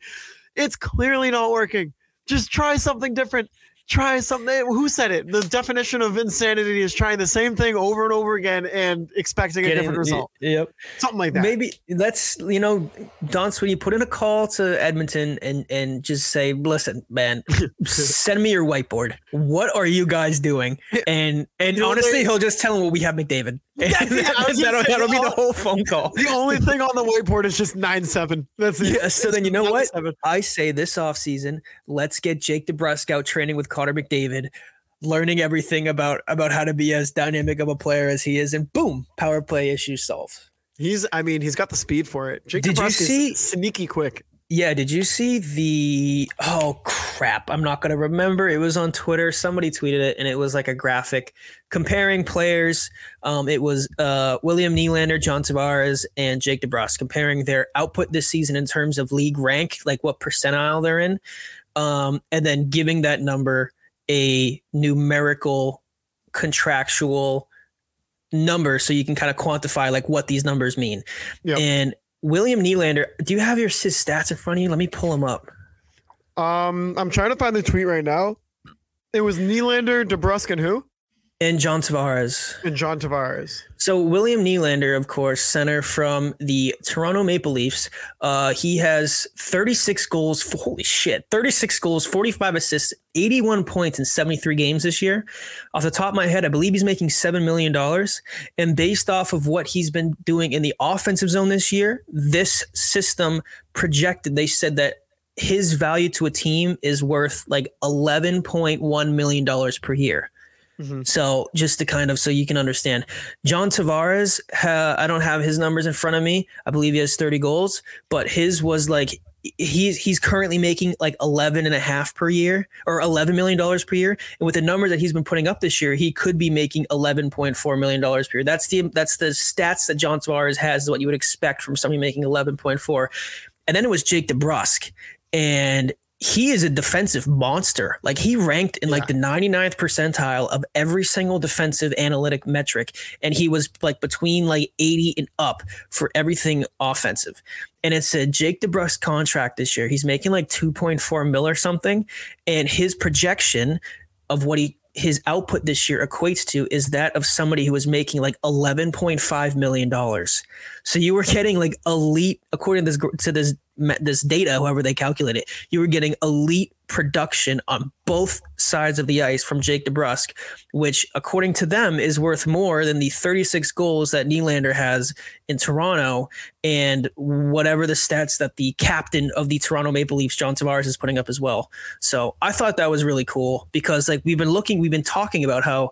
it's clearly not working. Just try something different. Try something. Who said it? The definition of insanity is trying the same thing over and over again and expecting a different result. Yep. Something like that. Maybe let's you know, Don Sweeney, put in a call to Edmonton and and just say, listen, man, send me your whiteboard. What are you guys doing? And and You know, honestly, he'll just tell him, what we have McDavid. Yeah, And yeah, I that'll, that'll be the whole phone call. The only thing on the whiteboard is just nine seven. That's it. Yeah, so then you know what? 9-7. I say this offseason, let's get Jake DeBrusk out training with Connor McDavid, learning everything about about how to be as dynamic of a player as he is, and boom, power play issue solved. He's, I mean, he's got the speed for it. Jake Did you DeBrusk is see- sneaky quick? Yeah, did you see the oh crap, I'm not going to remember. It was on Twitter. Somebody tweeted it and it was like a graphic comparing players. Um it was uh William Nylander, John Tavares and Jake DeBrusk comparing their output this season in terms of league rank, like what percentile they're in. Um and then giving that number a numerical contractual number so you can kind of quantify like what these numbers mean. Yep. And William Nylander, do you have your his stats in front of you? Let me pull them up. Um, I'm trying to find the tweet right now. It was Nylander, DeBrusk, and who? And John Tavares. And John Tavares. So William Nylander, of course, center from the Toronto Maple Leafs. Uh, he has 36 goals. Holy shit, 36 goals, 45 assists, 81 points in 73 games this year. Off the top of my head, I believe he's making seven million dollars. And based off of what he's been doing in the offensive zone this year, this system projected. They said that his value to a team is worth like 11.1 million dollars per year. Mhm. So just to kind of so you can understand, John Tavares, ha, I don't have his numbers in front of me. I believe he has 30 goals, but his was like he's he's currently making like 11 and a half per year or 11 million dollars per year. And with the numbers that he's been putting up this year he could be making 11.4 million dollars per year. That's the that's the stats that John Tavares has is what you would expect from somebody making 11.4 and then it was Jake DeBrusk and he is a defensive monster. Like he ranked in like the 99th percentile of every single defensive analytic metric. And he was like between like 80 and up for everything offensive. And it's a Jake DeBrusk contract this year. He's making like 2.4 mil or something. And his projection of what he his output this year equates to is that of somebody who was making like 11.5 million dollars. So you were getting like elite, according to this to this this data, however they calculate it, you were getting elite production on both sides of the ice from Jake DeBrusk, which according to them is worth more than the 36 goals that Nylander has in Toronto and whatever the stats that the captain of the Toronto Maple Leafs, John Tavares, is putting up as well. So I thought that was really cool because like we've been looking, we've been talking about how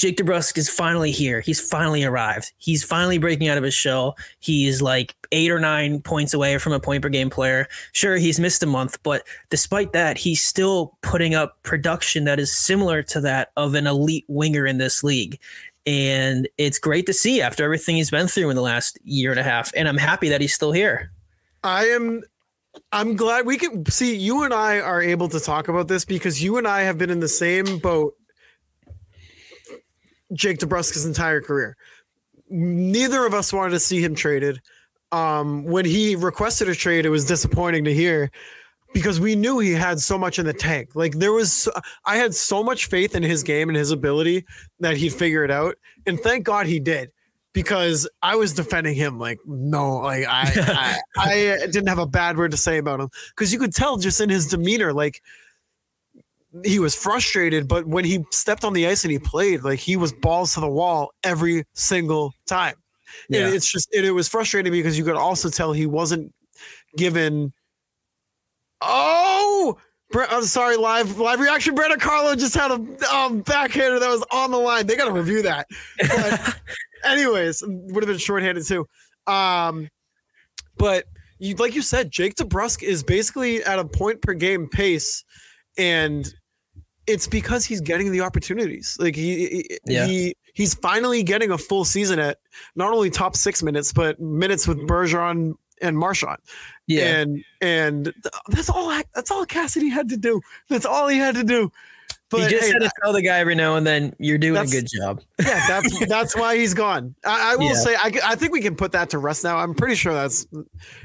Jake DeBrusk is finally here. He's finally arrived. He's finally breaking out of his shell. He's like eight or nine points away from a point per game player. Sure, he's missed a month, but despite that, he's still putting up production that is similar to that of an elite winger in this league. And it's great to see after everything he's been through in the last year and a half. And I'm happy that he's still here. I am. I'm glad we can see you and I are able to talk about this because you and I have been in the same boat. Jake DeBrusk's entire career. Neither of us wanted to see him traded. Um, when he requested a trade, it was disappointing to hear because we knew he had so much in the tank. Like there was, so, I had so much faith in his game and his ability that he'd figure it out, and thank God he did. Because I was defending him like no, like I, I, I didn't have a bad word to say about him because you could tell just in his demeanor, like he was frustrated. But when he stepped on the ice and he played, like he was balls to the wall every single time. Yeah. And it's just and it was frustrating because you could also tell he wasn't given. Oh, I'm sorry. Live live reaction. Brandon Carlo just had a um, backhander that was on the line. They got to review that. But anyways, would have been shorthanded too. Um, but you, like you said, Jake DeBrusk is basically at a point per game pace, and it's because he's getting the opportunities. Like he, he- Yeah. he he's finally getting a full season at not only top six minutes, but minutes with Bergeron and Marchand. yeah. And and that's all that's all Cassidy had to do. That's all he had to do. But you just hey, had to tell the guy every now and then you're doing a good job. yeah, that's that's why he's gone. I, I will Yeah. say, I, I think we can put that to rest now. I'm pretty sure that's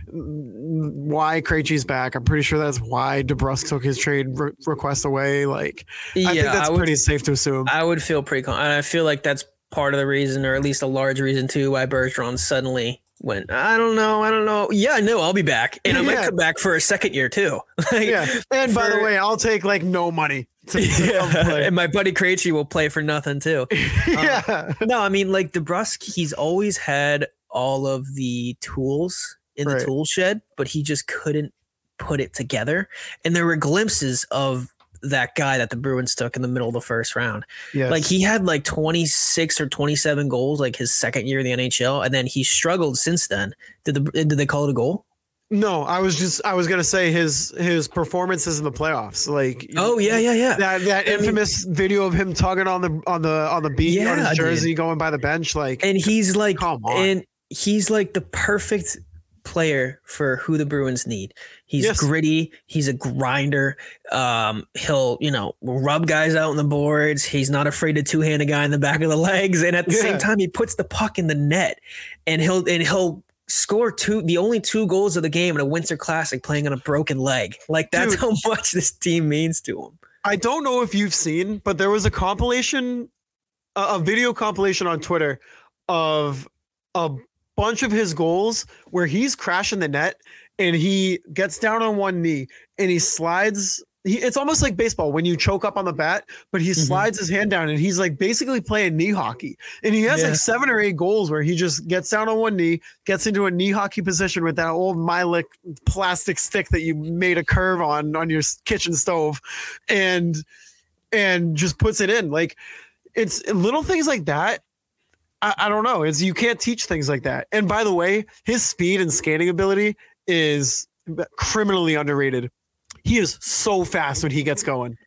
why Krejci's back. I'm pretty sure that's why DeBrusk took his trade re- request away. Like, Yeah, I think that's I would, pretty safe to assume. I would feel pretty. Con- I feel like that's part of the reason, or at least a large reason too, why Bergeron suddenly went. I don't know. I don't know. Yeah, no, I'll be back, and I might Yeah. come back for a second year too. Like, yeah. And by the way, I'll take like no money to, to Yeah. and my buddy Krejci will play for nothing too. yeah. Um, no, I mean like DeBrusk, he's always had all of the tools in the Right. tool shed, but he just couldn't put it together. And there were glimpses of that guy that the Bruins took in the middle of the first round. Yes. Like he had like 26 or 27 goals like his second year in the NHL and then he struggled since then. Did the did they call it a goal? No, I was just I was gonna say his his performances in the playoffs. Like, Oh yeah, yeah, yeah. that that I mean- infamous video of him tugging on the on the on the beat on Yeah, his dude. jersey going by the bench. Like, and he's like Come on. and he's like the perfect player for who the Bruins need. He's Yes. gritty, he's a grinder. Um, he'll, you know, rub guys out on the boards. He's not afraid to two-hand a guy in the back of the legs. And at the Yeah. same time, he puts the puck in the net and he'll and he'll score two the only two goals of the game in a winter classic playing on a broken leg. Like that's Dude. how much this team means to him. I don't know if you've seen, but there was a compilation, a, a video compilation on Twitter of a bunch of his goals where he's crashing the net and he gets down on one knee and he slides. He, it's almost like baseball when you choke up on the bat, but he Mhm. slides his hand down and he's like basically playing knee hockey. And he has Yeah. like seven or eight goals where he just gets down on one knee, gets into a knee hockey position with that old Mylec plastic stick that you made a curve on on your kitchen stove, and and just puts it in. Like it's little things like that. I, I don't know. It's you can't teach things like that. And by the way, his speed and skating ability is criminally underrated. He is so fast when he gets going.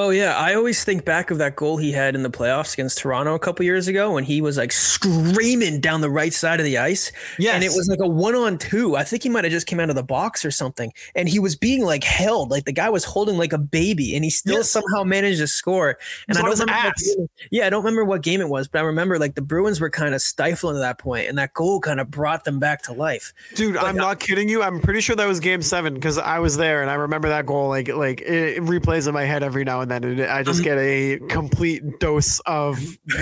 Oh yeah, I always think back of that goal he had in the playoffs against Toronto a couple years ago when he was like screaming down the right side of the ice. Yeah, And it was like a one on two. I think he might have just came out of the box or something. And he was being like held, like the guy was holding like a baby, and he still Yes. somehow managed to score. And He's I don't remember. game- yeah, I don't remember what game it was, but I remember like the Bruins were kind of stifling at that point, and that goal kind of brought them back to life. Dude, I'm not kidding you. I'm pretty sure that was game seven because I was there and I remember that goal. Like, like it, it replays in my head every now and then, and I just Um, get a complete dose of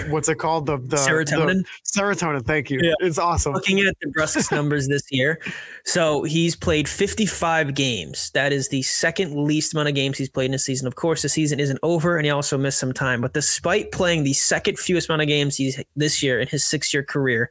what's it called? The, the Serotonin? the- serotonin. Thank you. Yeah. It's awesome. looking at DeBrusk's numbers this year. So he's played 55 games. That is the second least amount of games he's played in a season. Of course, the season isn't over, and he also missed some time. But despite playing the second fewest amount of games he's this year in his six-year career,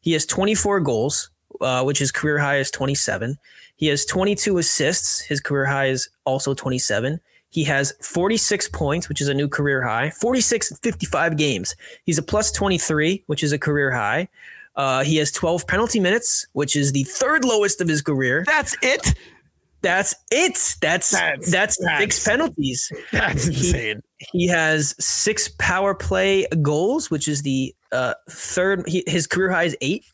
he has 24 goals, uh, which his career high is 27. He has 22 assists. His career high is also 27. He has 46 points, which is a new career high. 46 in 55 games. He's a plus 23, which is a career high. Uh, he has 12 penalty minutes, which is the third lowest of his career. That's it. That's it. That's That's- that's, that's- six penalties. That's He- insane. He has six power play goals, which is the uh, third. He, his career high is eight.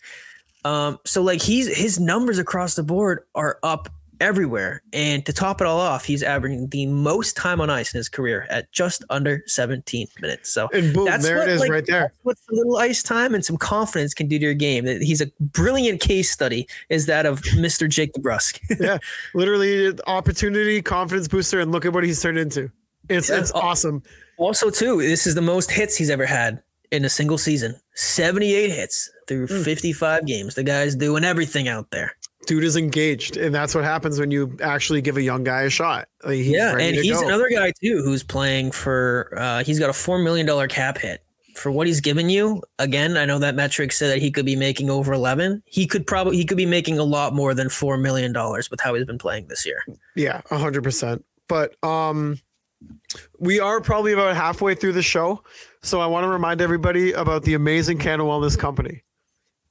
Um, so like he's his numbers across the board are up everywhere. And to top it all off, he's averaging the most time on ice in his career at just under 17 minutes. So And boom, That's there what, it is like, right there. that's what a little ice time and some confidence can do to your game. He's a brilliant case study. Is that of Mr. Jake DeBrusk? yeah, literally opportunity, confidence booster, and look at what he's turned into. It's Yeah. it's awesome. also, too, this is the most hits he's ever had in a single season. Seventy-eight hits through Mm. fifty-five games. The guy's doing everything out there. Dude is engaged, and that's what happens when you actually give a young guy a shot. Like, yeah, and he's go. another guy too who's playing for. Uh, he's got a four million dollar cap hit for what he's given you. Again, I know that metric said that he could be making over 11. He could probably he could be making a lot more than 4 million dollars with how he's been playing this year. Yeah, 100%. But um we are probably about halfway through the show, so I want to remind everybody about the amazing Canna Wellness Company.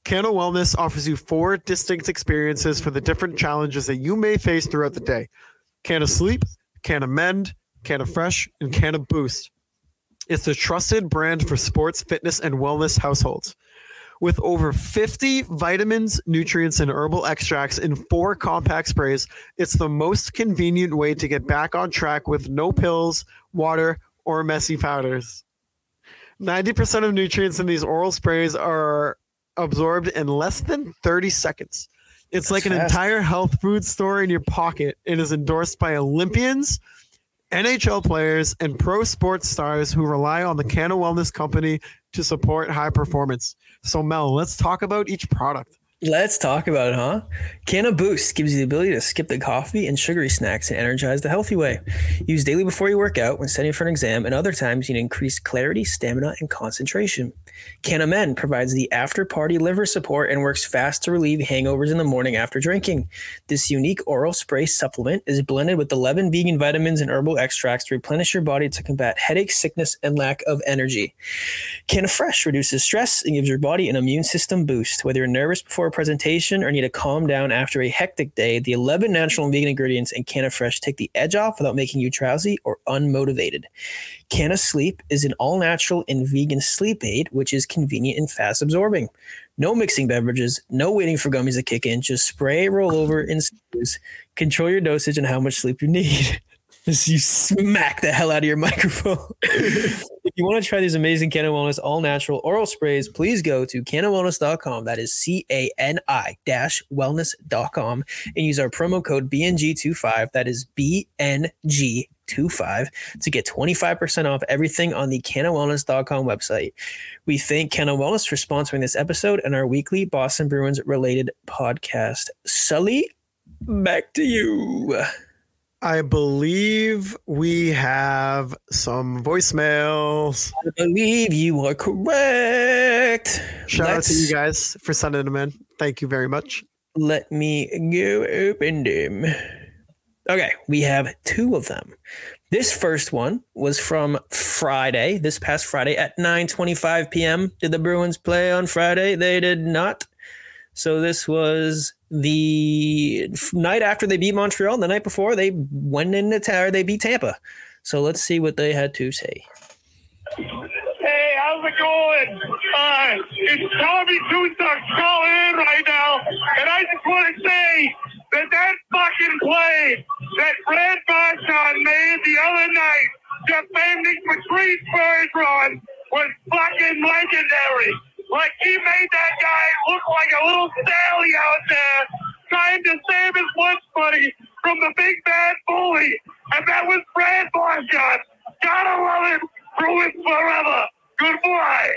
Canna Wellness offers you four distinct experiences for the different challenges that you may face throughout the day. Canna Sleep, Canna Mend, Canna Fresh, and Canna Boost. It's the trusted brand for sports, fitness, and wellness households. With over 50 vitamins, nutrients, and herbal extracts in four compact sprays, it's the most convenient way to get back on track with no pills, water, or messy powders. 90% of nutrients in these oral sprays are absorbed in less than 30 seconds. It's like an fast. entire health food store in your pocket and is endorsed by Olympians, NHL players, and pro sports stars who rely on the Canna Wellness Company to support high performance. So, Mel, let's talk about each product. Let's talk about it, huh? Canna Boost gives you the ability to skip the coffee and sugary snacks and energize the healthy way. Use daily before you work out, when studying for an exam, and other times you need increased clarity, stamina, and concentration. Canna Mend provides the after party liver support and works fast to relieve hangovers in the morning after drinking. This unique oral spray supplement is blended with 11 vegan vitamins and herbal extracts to replenish your body to combat headache, sickness, and lack of energy. Canna Fresh reduces stress and gives your body an immune system boost. Whether you're nervous before presentation or need to calm down after a hectic day, the 11 natural and vegan ingredients in Canna Fresh take the edge off without making you drowsy or unmotivated. Canna Sleep is an all natural and vegan sleep aid, which is convenient and fast absorbing. No mixing beverages, no waiting for gummies to kick in. Just spray, roll over, and snooze. Control your dosage and how much sleep you need. You smack the hell out of your microphone. you want to try these amazing Canna Wellness all natural oral sprays, please go to cannawellness.com. That is C A N I dash wellness.com and use our promo code BNG25. That is BNG. 25 to get 25% off everything on the cannawellness.com website. We thank Canna Wellness for sponsoring this episode and our weekly Boston Bruins related podcast. Sully, back to you. I believe we have some voicemails. I believe you are correct. Shout out to you guys for sending them in. Thank you very much. Let me go open them. Okay, we have two of them. This first one was from Friday, this past Friday at 9:25 p.m. Did the Bruins play on Friday? They did not. So this was the night after they beat Montreal. The night before they went into tower, they beat Tampa. So let's see what they had to say. Hey, how's it going? Uh, it's Tommy Tusak calling in right now, and I just want to say that that fucking play that Brad Marchand made the other night, defending Spurs run, was fucking legendary. Like he made that guy look like a little Sally out there, trying to save his lunch money from the big bad bully, and that was Brad Marchand. Gotta love him. Bruins forever. Goodbye.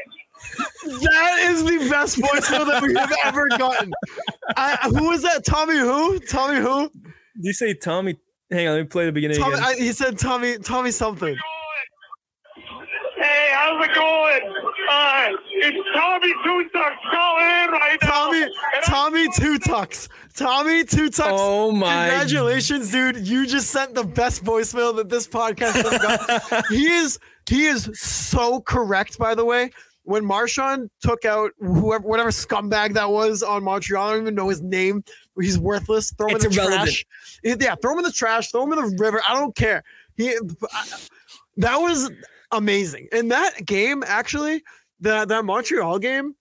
That is the best voicemail that we have ever gotten. I, who was that? Tommy who? Tommy who? Did you say Tommy? Hang on, let me play the beginning Tommy, I, he said Tommy Tommy something. Hey, how's it going? Uh, it's Tommy Tusak calling in right now. Tommy and Tommy Two Tucks. Tommy Two Tucks. Oh my! Congratulations, dude! You just sent the best voicemail that this podcast has got. he is he is so correct. By the way, when Marchand took out whoever whatever scumbag that was on Montreal, I don't even know his name. He's worthless. Throw him It's in the irrelevant. trash. Yeah, throw him in the trash. Throw him in the river. I don't care. He I- that was amazing. And that game actually, that that Montreal game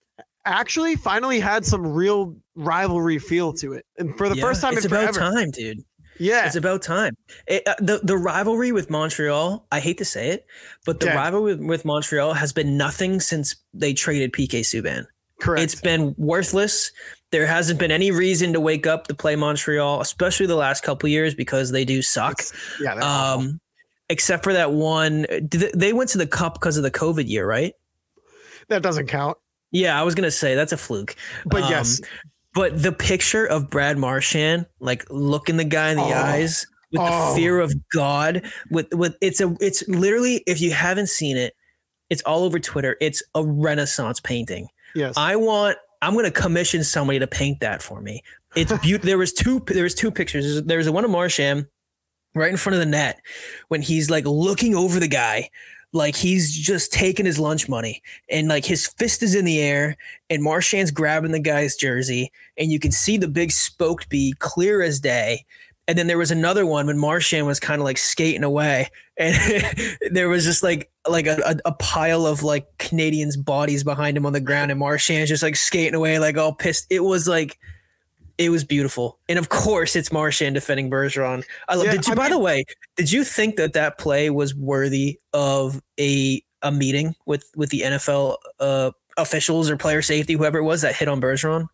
actually finally had some real rivalry feel to it. And for the Yeah, first time it's in about forever. time, dude. Yeah. It's about time. It, uh, the the rivalry with Montreal, I hate to say it, but the rivalry with, with Montreal has been nothing since they traded PK Subban. correct. It's been worthless. There hasn't been any reason to wake up to play Montreal, especially the last couple years because they do suck. It's- yeah. Um, except for that one, did they- they went to the cup because of the COVID year, right? that doesn't count. Yeah, I was gonna say that's a fluke. But Um, yes, But the picture of Brad Marchand, like looking the guy in the Oh. eyes with Oh. the fear of God, with with it's a it's literally if you haven't seen it, It's all over Twitter. It's a Renaissance painting. Yes. I want. I'm going to commission somebody to paint that for me. It's beautiful. there was two. There was two pictures. There was one of Marchand right in front of the net when he's like looking over the guy like he's just taking his lunch money and like his fist is in the air and Marchand's grabbing the guy's jersey and you can see the big spoked bee clear as day. And then there was another one when Marchand was kind of like skating away and there was just like like a, a, pile of like Canadiens bodies behind him on the ground and Marchand's just like skating away like all pissed. It was like it was beautiful, and of course, it's Marchand defending Bergeron. I love. Yeah, did you, I by mean- the way, did you think that that play was worthy of a a meeting with with the NFL uh, officials or player safety, whoever it was that hit on Bergeron?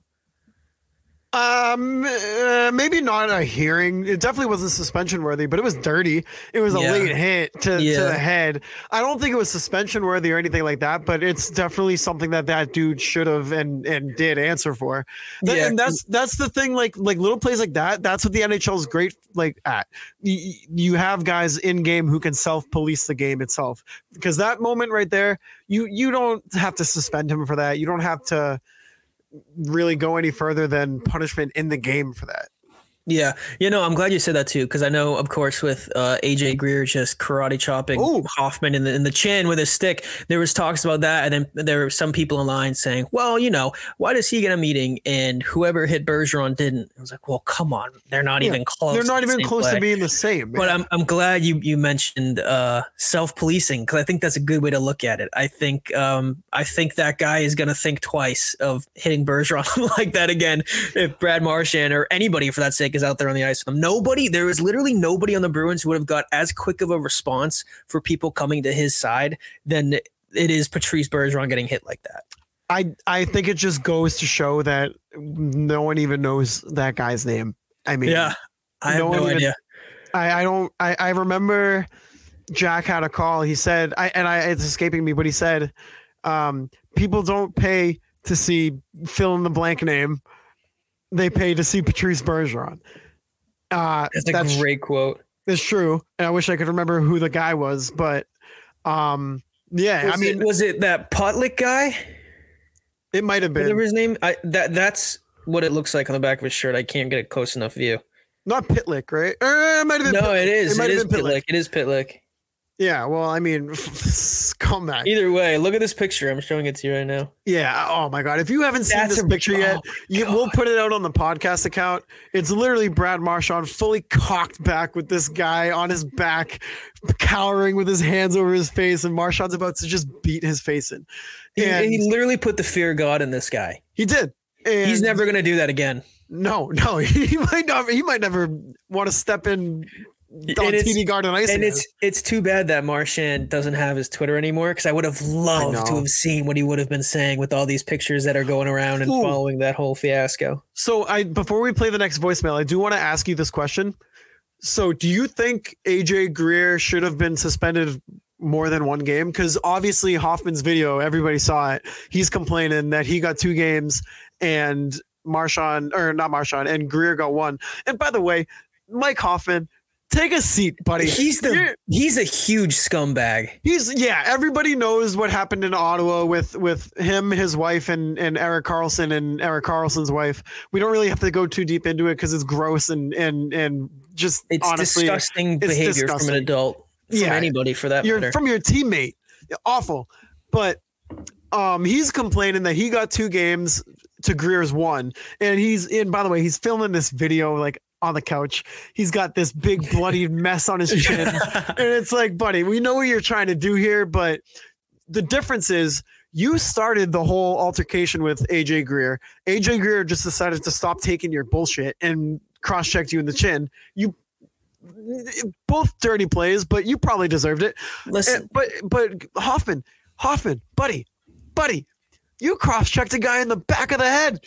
Um, uh, maybe not a hearing. It definitely wasn't suspension worthy, but it was dirty. It was a Yeah. late hit to, to the head. I don't think it was suspension worthy or anything like that, but it's definitely something that that dude should have and and did answer for. Th- Yeah. and that's that's the thing. Like like little plays like that. That's what the NHL is great like at. You, you have guys in game who can self police the game itself because that moment right there, you you don't have to suspend him for that. You don't have to really go any further than punishment in the game for that. Yeah, you know, I'm glad you said that too, because I know, of course, with uh, AJ Greer just karate chopping Ooh. Hoffman in the in the chin with his stick, there was talks about that, and then there were some people in line saying, "Well, you know, why does he get a meeting and whoever hit Bergeron didn't?" I was like, "Well, come on, they're not Yeah, even close. They're not even close play." to being the same. But. I'm I'm glad you you mentioned uh, self policing because I think that's a good way to look at it. I think um, I think that guy is going to think twice of hitting Bergeron like that again if Brad Marchand or anybody for that sake is out there on the ice with him. Nobody, there was literally nobody on the Bruins who would have got as quick of a response for people coming to his side than it is Patrice Bergeron getting hit like that. I I think it just goes to show that no one even knows that guy's name. I mean, Yeah, I have no no, even- idea. I, I don't I, I remember Jack had a call. He said I and I it's escaping me, but he said um, people don't pay to see fill in the blank name. They pay to see Patrice Bergeron. Uh, That's a that's great quote. It's true. And I wish I could remember who the guy was, but um, yeah, Was I mean, it, was it that Potlick guy? it might have been Whatever his name, I that that's what it looks like on the back of his shirt. I can't get a close enough view. not Pitlick, right? Uh, it might have been. No, Pitlick. it is. It might have been Pitlick. It is Pitlick. Yeah, well, I mean, comeback. Either way, look at this picture. I'm showing it to you right now. Yeah. Oh my god, if you haven't seen That's this a- picture yet, oh you, we'll put it out on the podcast account. It's literally Brad Marchand fully cocked back with this guy on his back, cowering with his hands over his face, and Marchand's about to just beat his face in. He, he literally put the fear of God in this guy. he did. And He's never going to do that again. No, no, he might not. He might never want to step in on And it's- TD Garden Ice. And again. it's it's too bad that Marchand doesn't have his Twitter anymore because I would have loved to have seen what he would have been saying with all these pictures that are going around and Ooh. following that whole fiasco. So I before we play the next voicemail, I do want to ask you this question. So do you think AJ Greer should have been suspended more than one game? Because obviously Hoffman's video, everybody saw it. He's complaining that he got two games and Marchand or not Marchand and Greer got one. And by the way, Mike Hoffman, take a seat, buddy. He's the You're- he's a huge scumbag. He's yeah. Everybody knows what happened in Ottawa with with him, his wife, and and Erik Karlsson and Erik Karlsson's wife. We don't really have to go too deep into it because it's gross and and and just It's honestly, disgusting it's behavior from an adult, from Yeah. anybody for that you're matter. from your teammate. Awful, but um, he's complaining that he got two games to Greer's one, and he's in. By the way, he's filming this video like on the couch. He's got this big bloody mess on his chin. and it's like, buddy, we know what you're trying to do here, but the difference is you started the whole altercation with AJ Greer. AJ Greer just decided to stop taking your bullshit and cross-checked you in the chin. You both dirty plays, but you probably deserved it. Listen, And- but but Hoffman, Hoffman, buddy, buddy, you cross-checked a guy in the back of the head.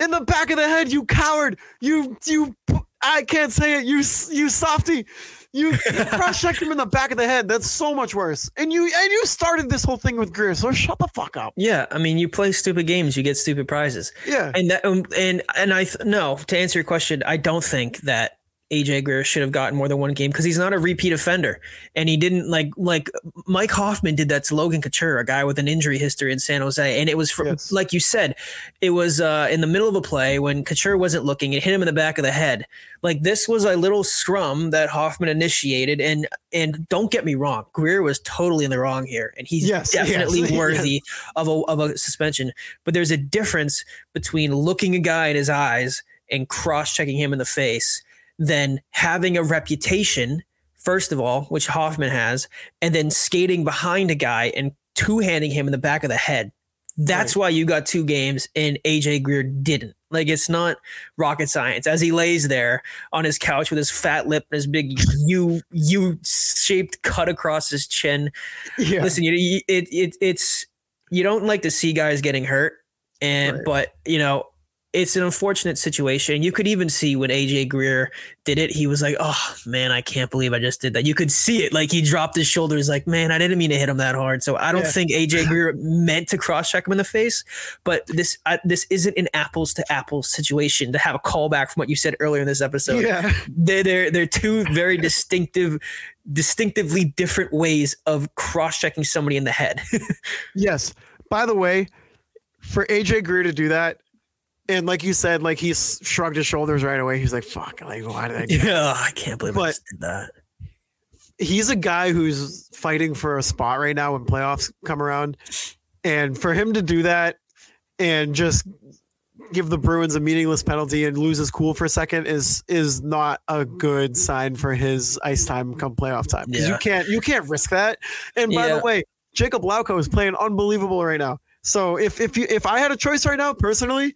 In the back of the head, you coward. You you I can't say it. You you softy. You, you cross-checked him in the back of the head. That's so much worse. And you and you started this whole thing with Greer. So shut the fuck up. yeah, I mean, you play stupid games, you get stupid prizes. Yeah. And that, um, and and I th- no to answer your question, I don't think that AJ Greer should have gotten more than one game because he's not a repeat offender, and he didn't like like Mike Hoffman did that to Logan Couture, a guy with an injury history in San Jose, and it was for, Yes. like you said, it was uh, in the middle of a play when Couture wasn't looking. It hit him in the back of the head. Like this was a little scrum that Hoffman initiated, and and don't get me wrong, Greer was totally in the wrong here, and he's yes, definitely yes. worthy of a of a suspension. But there's a difference between looking a guy in his eyes and cross checking him in the face than having a reputation, first of all, which Hoffman has, and then skating behind a guy and two handing him in the back of the head. That's why you got two games and AJ Greer didn't. Like it's not rocket science. As he lays there on his couch with his fat lip and his big U U shaped cut across his chin, Yeah. listen, you, you it, it it's you don't like to see guys getting hurt, and Right. but you know it's an unfortunate situation. You could even see when AJ Greer did it, he was like, "Oh man, I can't believe I just did that." You could see it, like he dropped his shoulders, like, "Man, I didn't mean to hit him that hard." So I don't Yeah. think AJ Greer meant to cross check him in the face, but this I, this isn't an apples to apples situation to have a callback from what you said earlier in this episode yeah. they're they're they're two very distinctive distinctively different ways of cross-checking somebody in the head Yes. By the way, for AJ Greer to do that, and like you said, like he shrugged his shoulders right away. He's like, "Fuck! Like, why did I?" Do yeah i can't believe i But- just did that he's a guy who's fighting for a spot right now when playoffs come around. And for him to do that and just give the Bruins a meaningless penalty and lose his cool for a second is is not a good sign for his ice time come playoff time. Because you can't you can't risk that. And by Yeah. the way, Jakub Lauko is playing unbelievable right now. So if if you if I had a choice right now personally,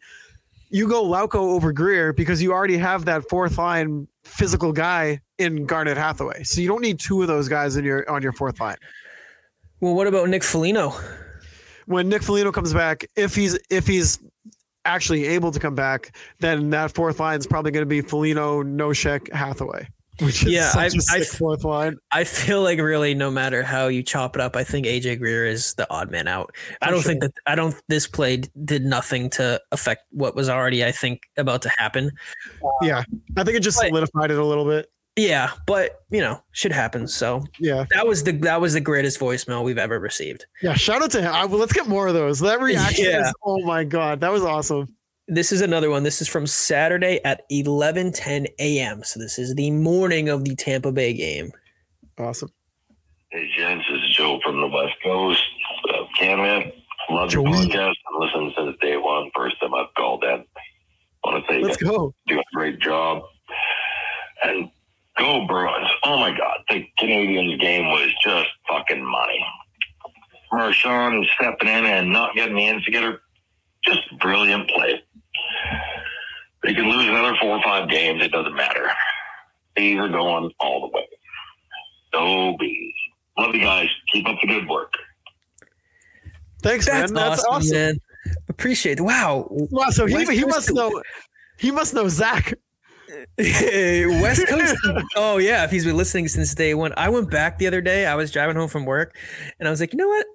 you go Lauko over Greer because you already have that fourth line physical guy in Garnet Hathaway. So you don't need two of those guys in your on your fourth line. well what about nick Foligno? When Nick Foligno comes back, if he's if he's actually able to come back, then that fourth line is probably going to be Foligno, Nosek, Hathaway, which is Yeah, such I- a I- sick fourth line. i feel like really no matter how you chop it up i think aj greer is the odd man out i don't think that i don't this play did nothing to affect what was already i think about to happen Yeah, I think it just But- solidified it a little bit. yeah but you know shit happens so Yeah, that was the that was the greatest voicemail we've ever received yeah. Shout out to him. I, well, let's get more of those. That reaction Yeah. is oh my god, that was awesome. This is another one. This is from Saturday at 11:10 a.m. So this is the morning of the Tampa Bay game. Awesome. Hey, gents, this is Joe from the West Coast. Uh, Canman, love your Joey. podcast. I've listened since day one. First time I've called in. want to say Let's go. do a great job. And go Bruins. Oh, my God. The Canadiens game was just fucking money. Marchand stepping in and not getting the instigator. Just brilliant play. They can lose another four or five games. It doesn't matter. These are going all the way. Go bees. Love you guys. Keep up the good work. Thanks, That's, man. That's awesome, awesome. man. Appreciate. Wow. Wow. So he, he must know. He must know Zach. West Coast. oh yeah, if he's been listening since day one. I went back the other day. I was driving home from work, and I was like, you know what?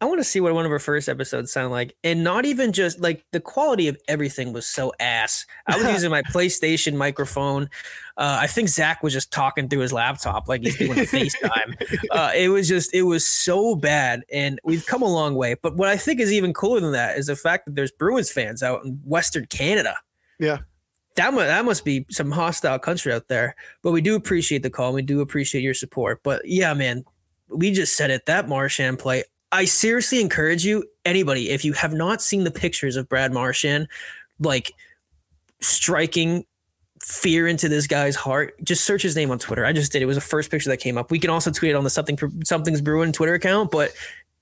I want to see what one of our first episodes sound like, and not even just like the quality of everything was so ass. I was using my PlayStation microphone. Uh, I think Zach was just talking through his laptop like he's doing a FaceTime. Uh, it was just, it was so bad, and we've come a long way. But what I think is even cooler than that is the fact that there's Bruins fans out in Western Canada Yeah, that must, that must be some hostile country out there. But we do appreciate the call. We do appreciate your support. But yeah, man, we just said it. That Marchand play. I seriously encourage you, anybody, if you have not seen the pictures of Brad Marchand, like striking fear into this guy's heart, just search his name on Twitter. I just did. It was the first picture that came up. We can also tweet it on the something something's Bruin Twitter account, but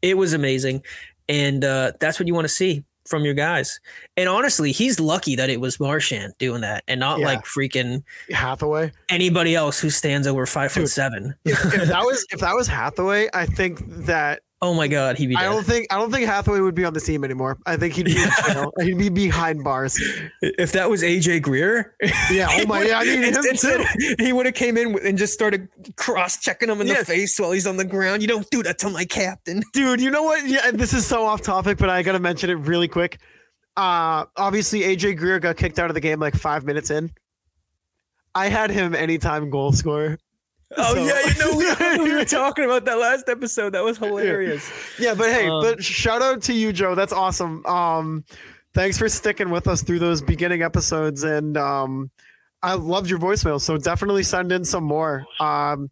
it was amazing, and uh, that's what you want to see from your guys. And honestly, he's lucky that it was Marchand doing that and not Yeah. like freaking Hathaway. anybody else who stands over five foot seven. If, if that was if that was Hathaway, I think that Oh my god, he'd be I don't think I don't think Hathaway would be on the team anymore. I think he'd be in jail. he'd be behind bars. If that was AJ Greer, Yeah. Oh my. Yeah. I need him too. he would have came in and just started cross checking him in Yes. the face while he's on the ground. You don't do that to my captain. Dude, you know what? Yeah, this is so off topic, but I gotta mention it really quick. Uh obviously AJ Greer got kicked out of the game like five minutes in. I had him anytime goal scorer. Oh So- yeah, you know we, we were talking about that last episode. That was hilarious. Yeah, but hey, Um, but shout out to you, Joe. That's awesome. Um, thanks for sticking with us through those beginning episodes, and um, I loved your voicemail. So definitely send in some more. Um,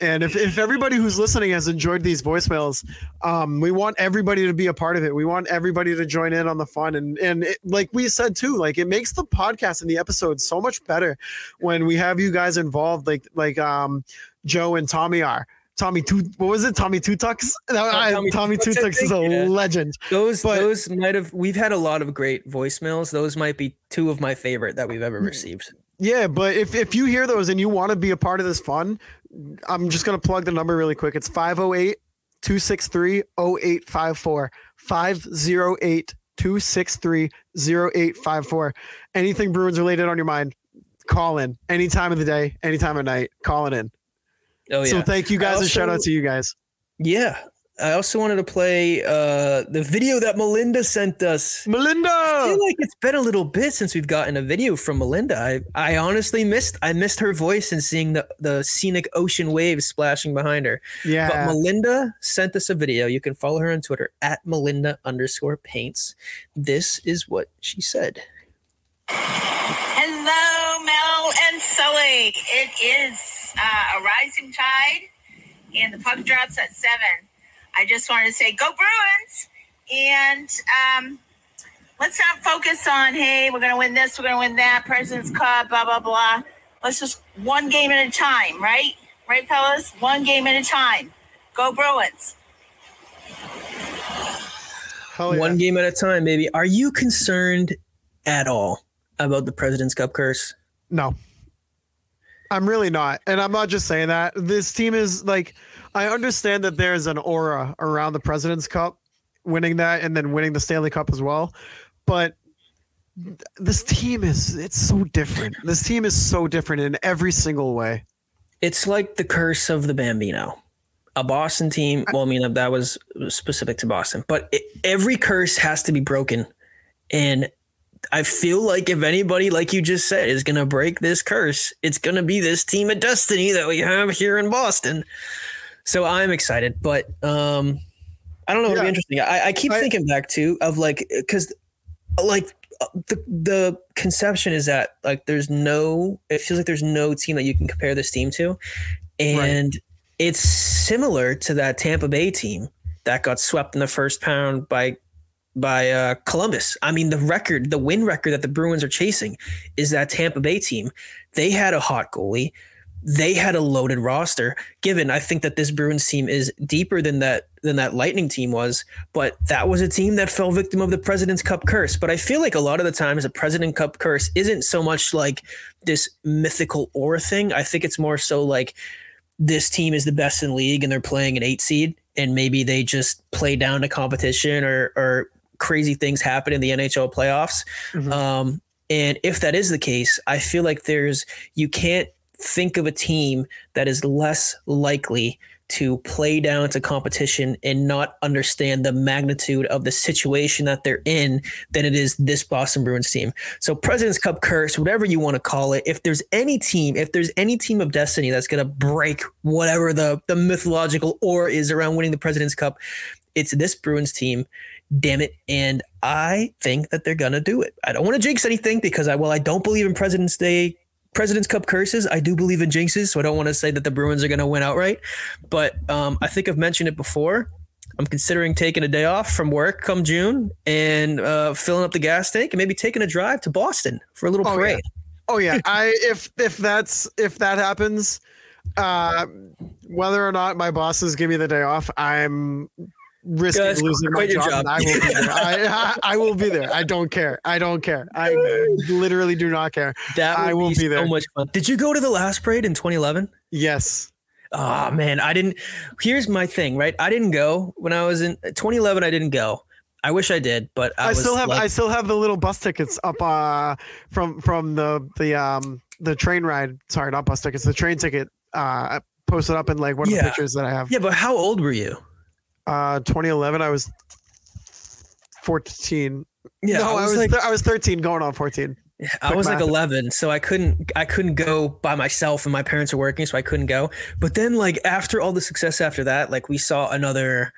and if, if everybody who's listening has enjoyed these voicemails, um, we want everybody to be a part of it. We want everybody to join in on the fun. And and it, like we said too, like it makes the podcast and the episodes so much better when we have you guys involved, like like um, Joe and Tommy are. Tommy two, what was it? Tommy Two Tucks. No, Tommy Tommy Two Tucks, Tucks is a yeah. legend. Those But- those might have we've had a lot of great voicemails. Those might be two of my favorite that we've ever received. Yeah, but if, if you hear those and you want to be a part of this fun, I'm just going to plug the number really quick. It's 508 263 0854. 508 263 0854. Anything Bruins related on your mind, call in any time of the day, any time of night, call it in. Oh yeah. So thank you guys I and shout out to you guys. yeah. I also wanted to play uh the video that Melinda sent us. Melinda, I Melinda! feel like it's been a little bit since we've gotten a video from Melinda. I, I honestly missed I missed her voice and seeing the, the scenic ocean waves splashing behind her. Yeah, But Melinda sent us a video. You can follow her on Twitter at Melinda underscore paints. This is what she said. Hello, Mel and Sully. It is uh, a rising tide, and the puck drops at seven. I just wanted to say, go Bruins! And um, let's not focus on, hey, we're going to win this, we're going to win that, President's Cup, blah, blah, blah. Let's just one game at a time, right? Right, fellas? One game at a time. Go Bruins. Hell yeah. One game at a time, baby. Are you concerned at all about the President's Cup curse? No. I'm really not. And I'm not just saying that. This team is like I understand that there's an aura around the President's Cup, winning that and then winning the Stanley Cup as well. But this team is it's so different. This team is so different in every single way. It's like the curse of the Bambino. A Boston team, well, I mean, that was specific to Boston, but it, every curse has to be broken. And I feel like if anybody, like you just said, is going to break this curse, it's going to be this team of destiny that we have here in Boston. So I'm excited, but um, I don't know. It'll be interesting. I, I keep I- thinking back to of like because like uh, the the conception is that like there's no it feels like there's no team that you can compare this team to, and it's similar to that Tampa Bay team that got swept in the first pound by by uh, Columbus. I mean, the record, the win record that the Bruins are chasing is that Tampa Bay team. They had a hot goalie. They had a loaded roster. Given, I think that this Bruins team is deeper than that than that Lightning team was, but that was a team that fell victim of the President's Cup curse. But I feel like a lot of the times the President Cup curse isn't so much like this mythical aura thing. I think it's more so like this team is the best in league and they're playing an eight seed and maybe they just play down to competition or or crazy things happen in the NHL playoffs. Mhm. Um, and if that is the case, I feel like there's you can't think of a team that is less likely to play down to competition and not understand the magnitude of the situation that they're in than it is this Boston Bruins team. So President's Cup curse, whatever you want to call it, if there's any team, if there's any team of destiny that's going to break whatever the the mythological or is around winning the President's Cup, it's this Bruins team. Damn it. And I think that they're going to do it. I don't want to jinx anything because I, well, I don't believe in President's Day, President's Cup curses. I do believe in jinxes. So I don't want to say that the Bruins are going to win outright. But um, I think I've mentioned it before. I'm considering taking a day off from work come June and uh, filling up the gas tank and maybe taking a drive to Boston for a little Oh, yeah. parade. Oh yeah, I if if that's if that happens, uh, whether or not my bosses give me the day off, I'm risking Guys, losing my job. job. I will be there. I, I, I will be there. I don't care. I don't care. I literally do not care. That I will be, be so there. much fun. Did you go to the last parade in 2011? Yes. Oh man, I didn't. Here's my thing, right? I didn't go when I was in 2011. I didn't go. I wish I did, but I, I, still have like, I still have the little bus tickets up uh from from the the um the train ride. Sorry, not bus tickets. The train ticket uh posted up in like one of the pictures that I have. yeah. But how old were you? Uh 2011 I was 14. Yeah, no, I was like, th- I was 13 going on 14. Yeah, I was like 11, so I couldn't I couldn't go by myself, and my parents were working, so I couldn't go. But then, like after all the success after that, like we saw another,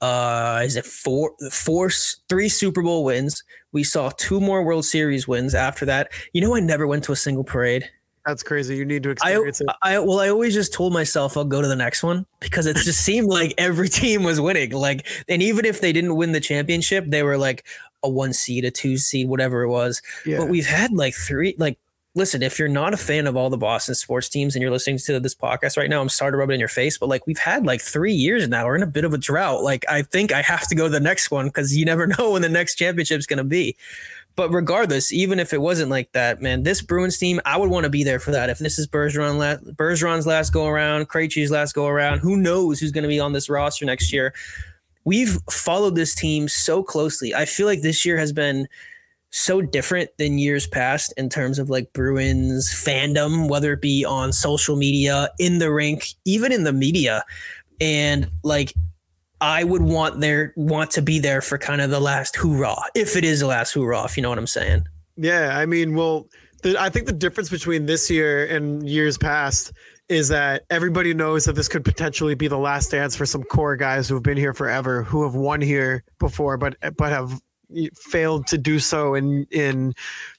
uh, is it four, four, three Super Bowl wins? We saw two more World Series wins after that. You know, I never went to a single parade. That's crazy. You need to I, experience it. I well, I always just told myself I'll go to the next one because it just seemed like every team was winning. Like, and even if they didn't win the championship, they were like a one seed, a two seed, whatever it was. Yeah. But we've had like three, like, listen, if you're not a fan of all the Boston sports teams and you're listening to this podcast right now, I'm sorry to rub it in your face, but like we've had like three years now. We're in a bit of a drought. Like, I think I have to go to the next one because you never know when the next championship's going to be. But regardless, even if it wasn't like that, man, this Bruins team, I would want to be there for that. If this is Bergeron last, Bergeron's last go around, Krejci's last go around, who knows who's going to be on this roster next year? We've followed this team so closely. I feel like this year has been so different than years past in terms of like Bruins fandom, whether it be on social media, in the rink, even in the media. And like I would want there want to be there for kind of the last hoorah, if it is the last hoorah, if you know what I'm saying. Yeah, I mean, well, the, I think the difference between this year and years past is that everybody knows that this could potentially be the last dance for some core guys who have been here forever, who have won here before, but but have failed to do so in in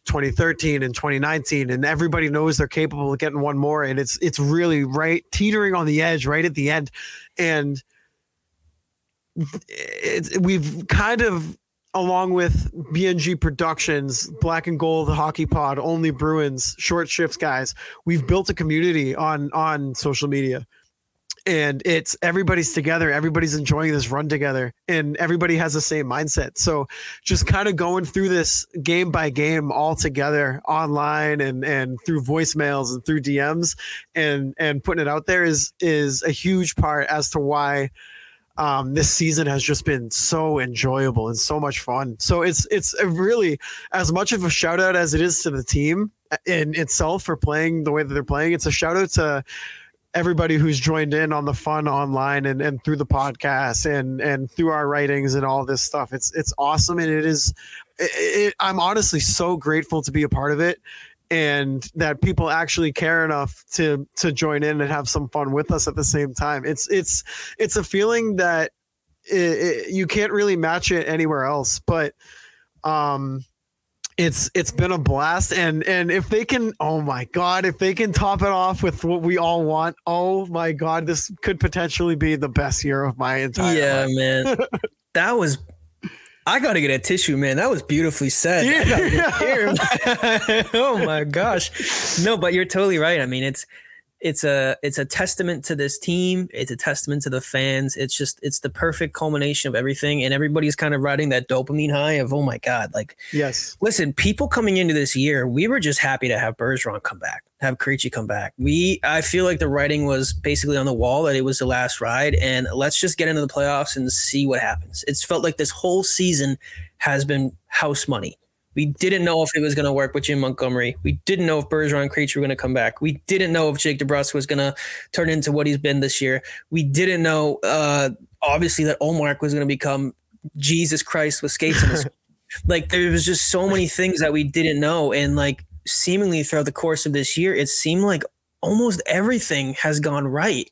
2013 and 2019 and everybody knows they're capable of getting one more and it's it's really right teetering on the edge right at the end and we've kind of along with BNG Productions, Black and Gold the Hockey Pod, Only Bruins, Short Shifts guys, we've built a community on on social media. And it's everybody's together, everybody's enjoying this run together, and everybody has the same mindset. So just kind of going through this game by game all together online and and through voicemails and through DMs and and putting it out there is is a huge part as to why um, this season has just been so enjoyable and so much fun. So it's it's really as much of a shout out as it is to the team in itself for playing the way that they're playing. It's a shout out to everybody who's joined in on the fun online and, and through the podcast and and through our writings and all this stuff. It's it's awesome and it is. It, it, I'm honestly so grateful to be a part of it and that people actually care enough to to join in and have some fun with us at the same time. It's it's it's a feeling that it, it, you can't really match it anywhere else. But um, it's it's been a blast, and and if they can, oh my god, if they can top it off with what we all want, oh my god, this could potentially be the best year of my entire yeah, life. man. that was I gotta get a tissue, man. That was beautifully said. I gotta get here. oh my gosh. No, but you're totally right. I mean, it's it's a it's a testament to this team. It's a testament to the fans. It's just it's the perfect culmination of everything, and everybody's kind of riding that dopamine high of oh my god, like Yes. listen, people coming into this year, we were just happy to have Bergeron come back, have Krejci come back. We, I feel like the writing was basically on the wall that it was the last ride, and let's just get into the playoffs and see what happens. It's felt like this whole season has been house money. We didn't know if it was going to work with Jim Montgomery. We didn't know if Bergeron and Krejci were going to come back. We didn't know if Jake DeBrusk was going to turn into what he's been this year. We didn't know, uh, obviously, that Ullmark was going to become Jesus Christ with skates like there was just so many things that we didn't know and like seemingly throughout the course of this year it seemed like almost everything has gone right.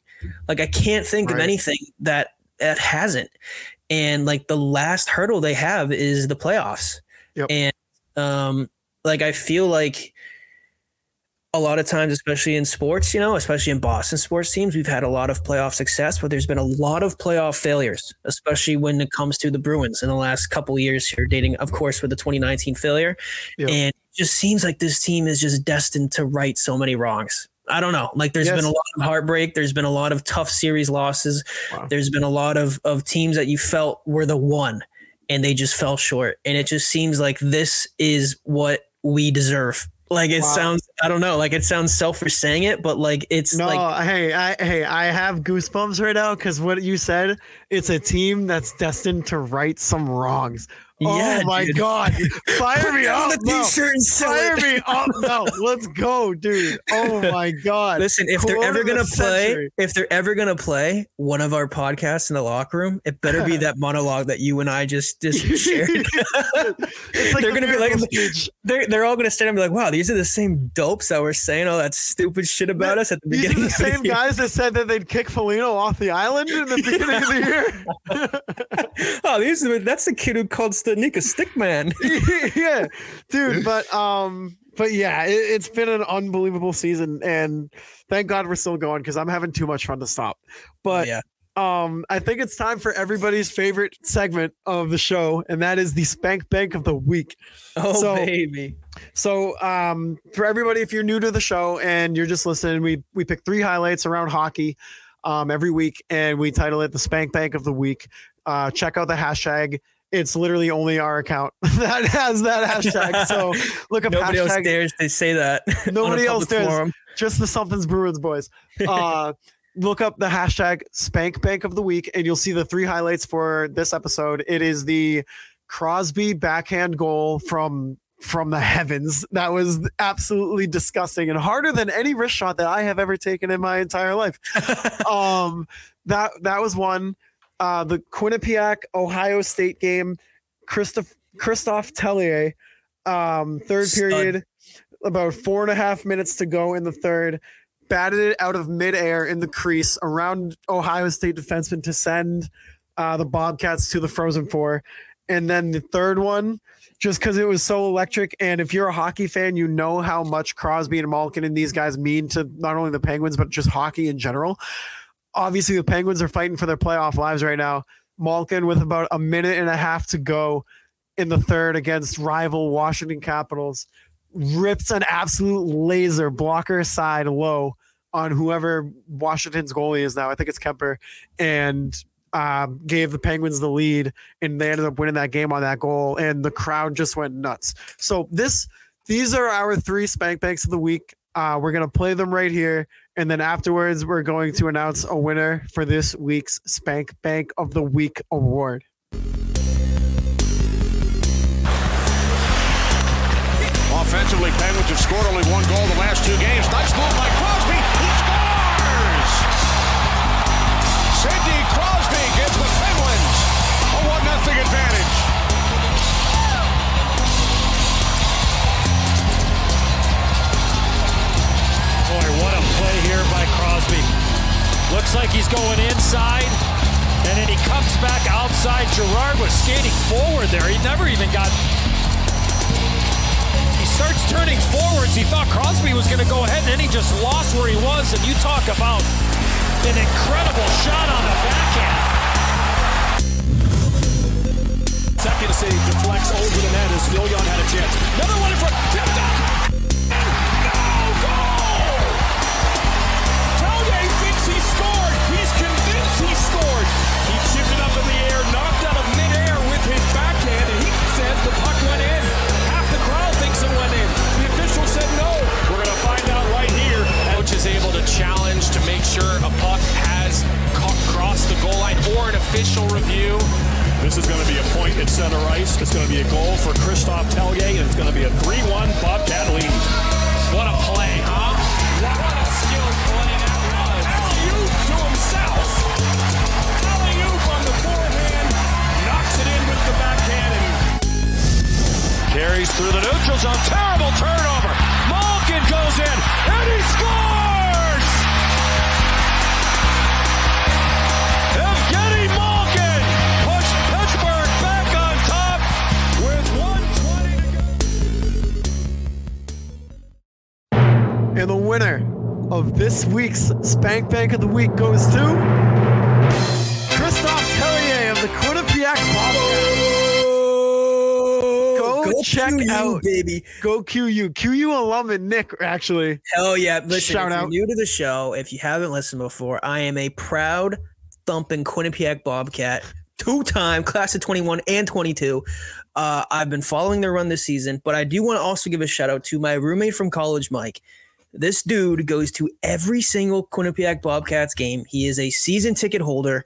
Like i can't think of anything that that hasn't. And like the last hurdle they have is the playoffs. Yep. and um like i feel like a lot of times especially in sports you know especially in boston sports teams we've had a lot of playoff success but there's been a lot of playoff failures especially when it comes to the bruins in the last couple of years here dating of course with the 2019 failure. Yep. and just seems like this team is just destined to right so many wrongs i don't know like there's Yes. been a lot of heartbreak there's been a lot of tough series losses Wow. there's been a lot of of teams that you felt were the one and they just fell short and it just seems like this is what we deserve like it Wow. sounds i don't know like it sounds selfish saying it but like it's No, like hey, I hey, I have goosebumps right now because what you said, it's a team that's destined to right some wrongs. Oh my dude. god. Fire me on up. the No. t-shirt and sell Fire it. me up. No, let's go, dude. Oh my god. Listen, if they're ever gonna play, century. if they're ever gonna play one of our podcasts in the locker room, it better be that monologue that you and I just just shared. like They're the gonna be like- speech. they're they're all gonna stand up and be like, "Wow, these are the same dopes that were saying all that stupid shit about us at the These are beginning." the of the same year." guys that said that they'd kick Foligno off the island in the beginning of the year. oh, these are, that's the kid who called Stanika Stickman. yeah, dude. But um, but yeah, it, it's been an unbelievable season, and thank God we're still going because I'm having too much fun to stop. But yeah, um, I think it's time for everybody's favorite segment of the show, and that is the Spank Bank of the Week. oh so- baby, So, um, for everybody, if you're new to the show and you're just listening, we we pick three highlights around hockey um, every week, and we title it the Spank Bank of the Week. Uh, check out the hashtag. It's literally only our account that has that hashtag. So look up nobody else dares to say that. Nobody else dares. forum. Just the something's Bruins boys. Uh, look up the hashtag Spank Bank of the Week, and you'll see the three highlights for this episode. It is the Crosby backhand goal from from the heavens. That was absolutely disgusting and harder than any wrist shot that I have ever taken in my entire life. um, that that was one. Uh, the Quinnipiac Ohio State game. Christoph Christoph Tellier, um, third Stud. period, about four and a half minutes to go in the third. Batted it out of midair in the crease around Ohio State defenseman to send uh, the Bobcats to the Frozen Four. And then the third one, just because it was so electric. And if you're a hockey fan, you know how much Crosby and Malkin and these guys mean to not only the Penguins, but just hockey in general. Obviously, the Penguins are fighting for their playoff lives right now. Malkin, with about a minute and a half to go in the third against rival Washington Capitals, rips an absolute laser blocker side low on whoever Washington's goalie is now. I think it's Kuemper, and um, gave the Penguins the lead, and they ended up winning that game on that goal, and the crowd just went nuts. So this, these are our three spank banks of the week. Uh, we're gonna play them right here, and then afterwards, we're going to announce a winner for this week's Spank Bank of the Week award. Offensively, Penguins have scored only one goal the last two games. Nice move by Crosby. Looks like he's going inside, and then he comes back outside. Gerard was skating forward there. He never even got. He starts turning forwards. He thought Crosby was going to go ahead, and then he just lost where he was. And you talk about an incredible shot on the backhand. Second save deflects over the net as Villion had a chance. Another one in front. Tipped. Scored. He chipped it up in the air, knocked out of midair with his backhand, and he says the puck went in. Half the crowd thinks it went in. The official said no. We're going to find out right here. coach is able to challenge to make sure a puck has crossed the goal line or an official review. This is going to be a point at center ice. It's going to be a goal for Christoph Tellier, and it's going to be a 3-1 Bobcat lead. What a play, huh? What a skilled play that was. Alley-oop to himself. Carries through the neutral zone. Terrible turnover. Malkin goes in, and he scores! Evgeny Malkin pushed Pittsburgh back on top with 120 to go. And the winner of this week's Spank Bank of the Week goes to Go, check QU, out, baby. go QU, QU alum and Nick actually. Hell yeah! Listen, Shout if you're out. new to the show, if you haven't listened before, I am a proud thumping Quinnipiac Bobcat, two-time class of 21 and 22. Uh, I've been following their run this season, but I do want to also give a shout out to my roommate from college, Mike. This dude goes to every single Quinnipiac Bobcats game. He is a season ticket holder.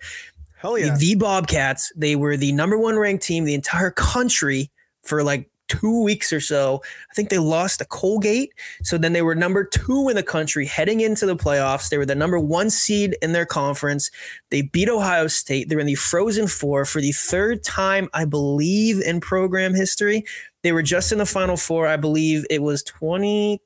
Hell yeah. The Bobcats, they were the number one ranked team the entire country for like two weeks or so. I think they lost to Colgate. So then they were number two in the country heading into the playoffs. They were the number one seed in their conference. They beat Ohio State. They're in the Frozen Four for the third time, I believe, in program history. They were just in the Final Four. I believe it was 20.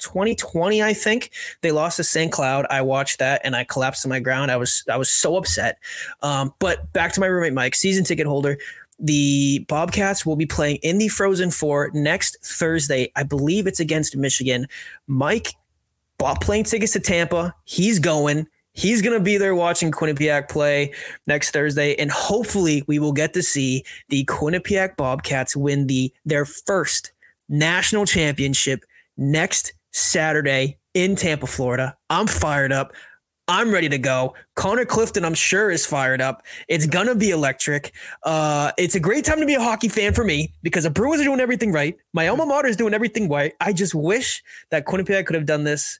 2020, I think they lost to St. Cloud. I watched that and I collapsed to my ground. I was I was so upset. Um, but back to my roommate Mike, season ticket holder. The Bobcats will be playing in the Frozen Four next Thursday. I believe it's against Michigan. Mike bought plane tickets to Tampa. He's going. He's going to be there watching Quinnipiac play next Thursday, and hopefully, we will get to see the Quinnipiac Bobcats win the their first national championship next Saturday in Tampa, Florida. I'm fired up. I'm ready to go. Connor Clifton, I'm sure, is fired up. It's gonna be electric. Uh, it's a great time to be a hockey fan for me because the Bruins are doing everything right. My alma mater is doing everything right. I just wish that Quinnipiac could have done this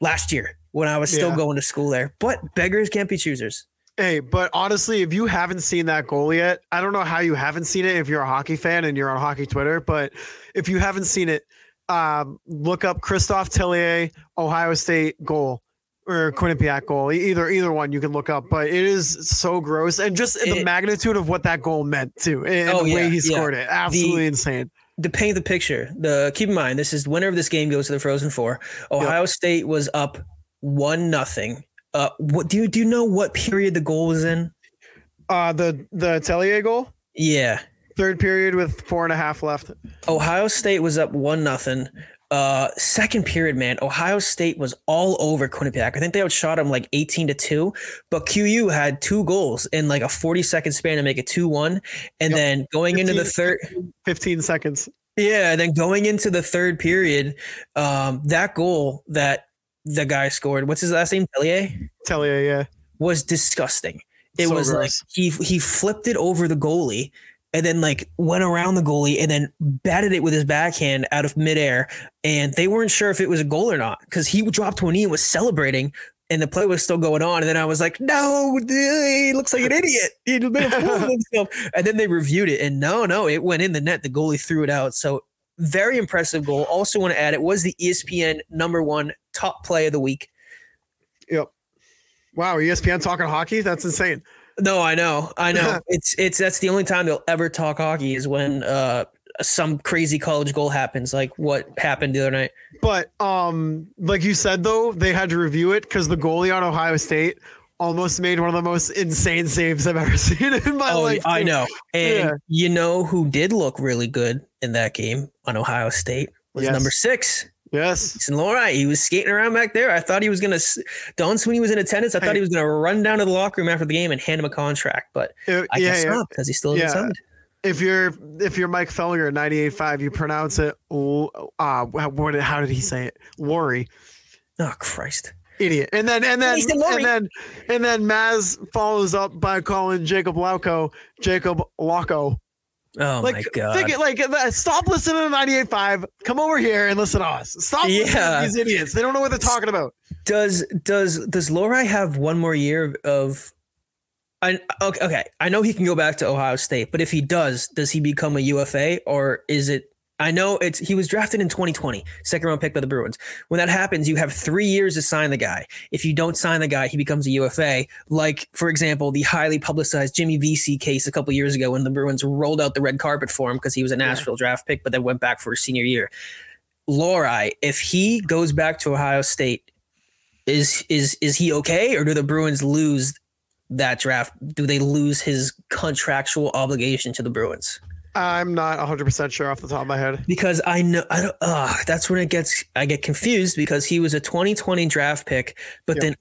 last year when I was still Yeah. going to school there. But beggars can't be choosers. Hey, but honestly, if you haven't seen that goal yet, I don't know how you haven't seen it if you're a hockey fan and you're on hockey Twitter, but if you haven't seen it, um, look up Christophe Tellier, Ohio State goal or Quinnipiac goal. Either either one you can look up, but it is so gross and just the magnitude of what that goal meant too, and Oh, the way yeah, he yeah. scored it, absolutely insane. to paint the picture, the keep in mind this is the winner of this game goes to the Frozen Four. Ohio State was up one nothing. Uh, what do you do? You know what period the goal was in? Uh, the the Tellier goal, Yeah, third period with four and a half left. Ohio State was up one nothing. Uh, second period, man, Ohio State was all over Quinnipiac. I think they outshot them like eighteen to two, but QU had two goals in like a forty second span to make it two one, and Yep. then going into the third. 15 seconds. Yeah, and then going into the third period, um, that goal that the guy scored, what's his last name? Tellier, Tellier, yeah. was disgusting. It So was like he he flipped it over the goalie and then like went around the goalie and then batted it with his backhand out of midair. And they weren't sure if it was a goal or not because he dropped to a knee and was celebrating. And the play was still going on. And then I was like, no, he looks like an idiot. He made a fool of himself. And then they reviewed it. And no, no, it went in the net. The goalie threw it out. So very impressive goal. Also want to add it was the ESPN number one top play of the week. Yep. Wow, ESPN talking hockey? That's insane. No, I know, I know. it's it's that's the only time they'll ever talk hockey is when uh some crazy college goal happens, like what happened the other night. But um, like you said though, they had to review it because the goalie on Ohio State almost made one of the most insane saves I've ever seen in my Oh, life. I know. And Yeah. you know who did look really good in that game on Ohio State was Yes. number six. Yes. Mason Lohrei. He was skating around back there. I thought he was gonna. s- Don Sweeney was in attendance. I thought he was gonna run down to the locker room after the game and hand him a contract, but Uh, I yeah, guess yeah. not because he still Yeah. signed. If you're if you're Mike Fellinger, 98.5, you pronounce it. Uh, what? How did he say it? Worry. Oh Christ! Idiot. And then and then He said Lohrei. and then and then Maz follows up by calling Jacob Lauco Jacob Lauco. Oh like my god! think it like uh, stop listening to 98.5. Come over here and listen to us. Stop listening Yeah. to these idiots. They don't know what they're talking about. does does does Lohrei have one more year of I okay, okay I know he can go back to Ohio State but if he does does he become a UFA or is it I know it's he was drafted in 2020 second round pick by the Bruins when that happens you have 3 years to sign the guy if you don't sign the guy he becomes a UFA like for example the highly publicized Jimmy Vesey case a couple years ago when the Bruins rolled out the red carpet for him because he was a Nashville draft pick but then went back for his senior year Lohrei if he goes back to Ohio State is is is he okay or do the Bruins lose that draft? Do they lose his contractual obligation to the Bruins? I'm not 100% sure off the top of my head. Because I know I don't uh that's when it gets I get confused because he was a 2020 draft pick, but Yep. then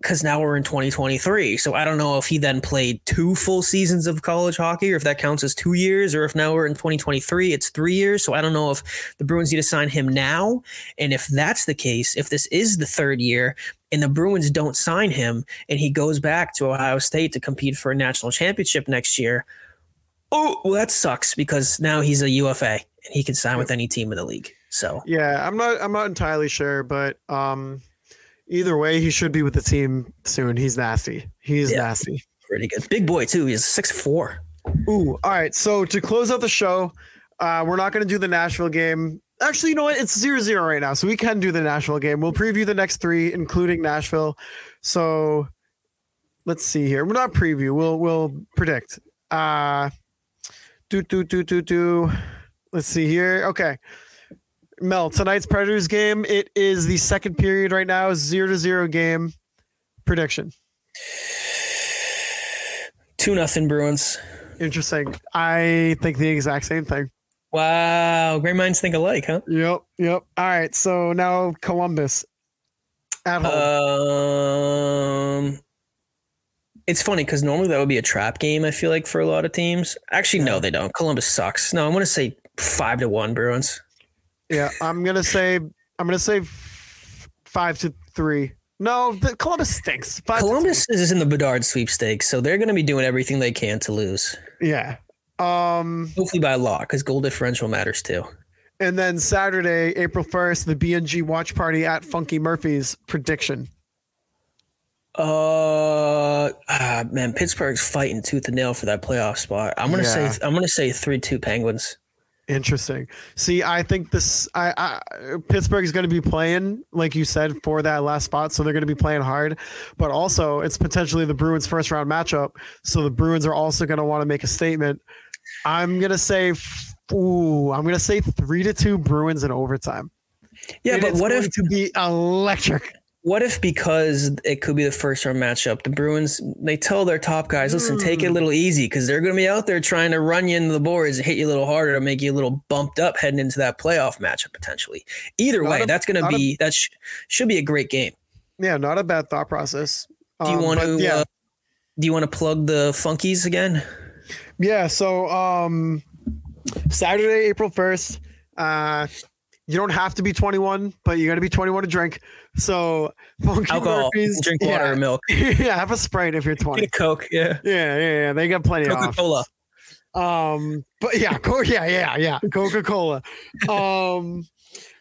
because now we're in 2023. So I don't know if he then played two full seasons of college hockey or if that counts as two years, or if now we're in 2023, it's three years. So I don't know if the Bruins need to sign him now. And if that's the case, if this is the third year and the Bruins don't sign him and he goes back to Ohio State to compete for a national championship next year, oh, well, that sucks because now he's a UFA and he can sign with any team in the league. So Yeah, I'm not I'm not entirely sure, but um either way he should be with the team soon. He's nasty. He's Yeah. nasty. pretty good. Big boy too. He's six four. Ooh, all right. So to close out the show, uh, we're not going to do the Nashville game. Actually, you know what? It's zero zero right now, so we can do the Nashville game. We'll preview the next three, including Nashville. So let's see here. We're not preview. We'll we'll predict. Uh, do do do do do. Let's see here. Okay. Mel, tonight's Predators game. It is the second period right now. Zero to zero game. Prediction. Two nothing Bruins. Interesting. I think the exact same thing. Wow, great minds think alike, huh? Yep, yep. All right, so now Columbus at home. Um, it's funny because normally that would be a trap game. I feel like for a lot of teams. Actually, no, they don't. Columbus sucks. No, I'm gonna say five to one Bruins. yeah, I'm gonna say I'm gonna say f- five to three. No, the Columbus stinks. Five Columbus is in the Bedard sweepstakes, so they're gonna be doing everything they can to lose. yeah. Um, Hopefully by law, because goal differential matters too. and then Saturday, April first, the BNG watch party at Funky Murphy's prediction. Uh, ah, man, Pittsburgh's fighting tooth and nail for that playoff spot. I'm gonna Yeah. say I'm gonna say three two Penguins. Interesting. See, I think this I, I Pittsburgh is going to be playing like you said for that last spot, so they're going to be playing hard. But also, it's potentially the Bruins' first round matchup, so the Bruins are also going to want to make a statement. I'm going to say, ooh, I'm going to say three to two Bruins in overtime. Yeah, And but what if to be electric? What if because it could be the first round matchup, the Bruins they tell their top guys, listen, take Hmm. it a little easy because they're going to be out there trying to run you into the boards and hit you a little harder to make you a little bumped up heading into that playoff matchup potentially. Either Not way, a- that's going to not a- be that sh- should be a great game. Yeah, not a bad thought process. Do you Um, want to? Yeah, Uh, do you want to plug the Funkies again? Yeah, so um Saturday, April 1st. Uh you don't have to be 21, but you got to be 21 to drink. So Funky Alcohol, Murphy's, drink water yeah. or milk, yeah, have a Sprite if you're 20. get a Coke, yeah, Yeah, yeah, yeah. They got plenty of Coca Cola. Um, but yeah, co- yeah, yeah, yeah. Coca Cola. Um,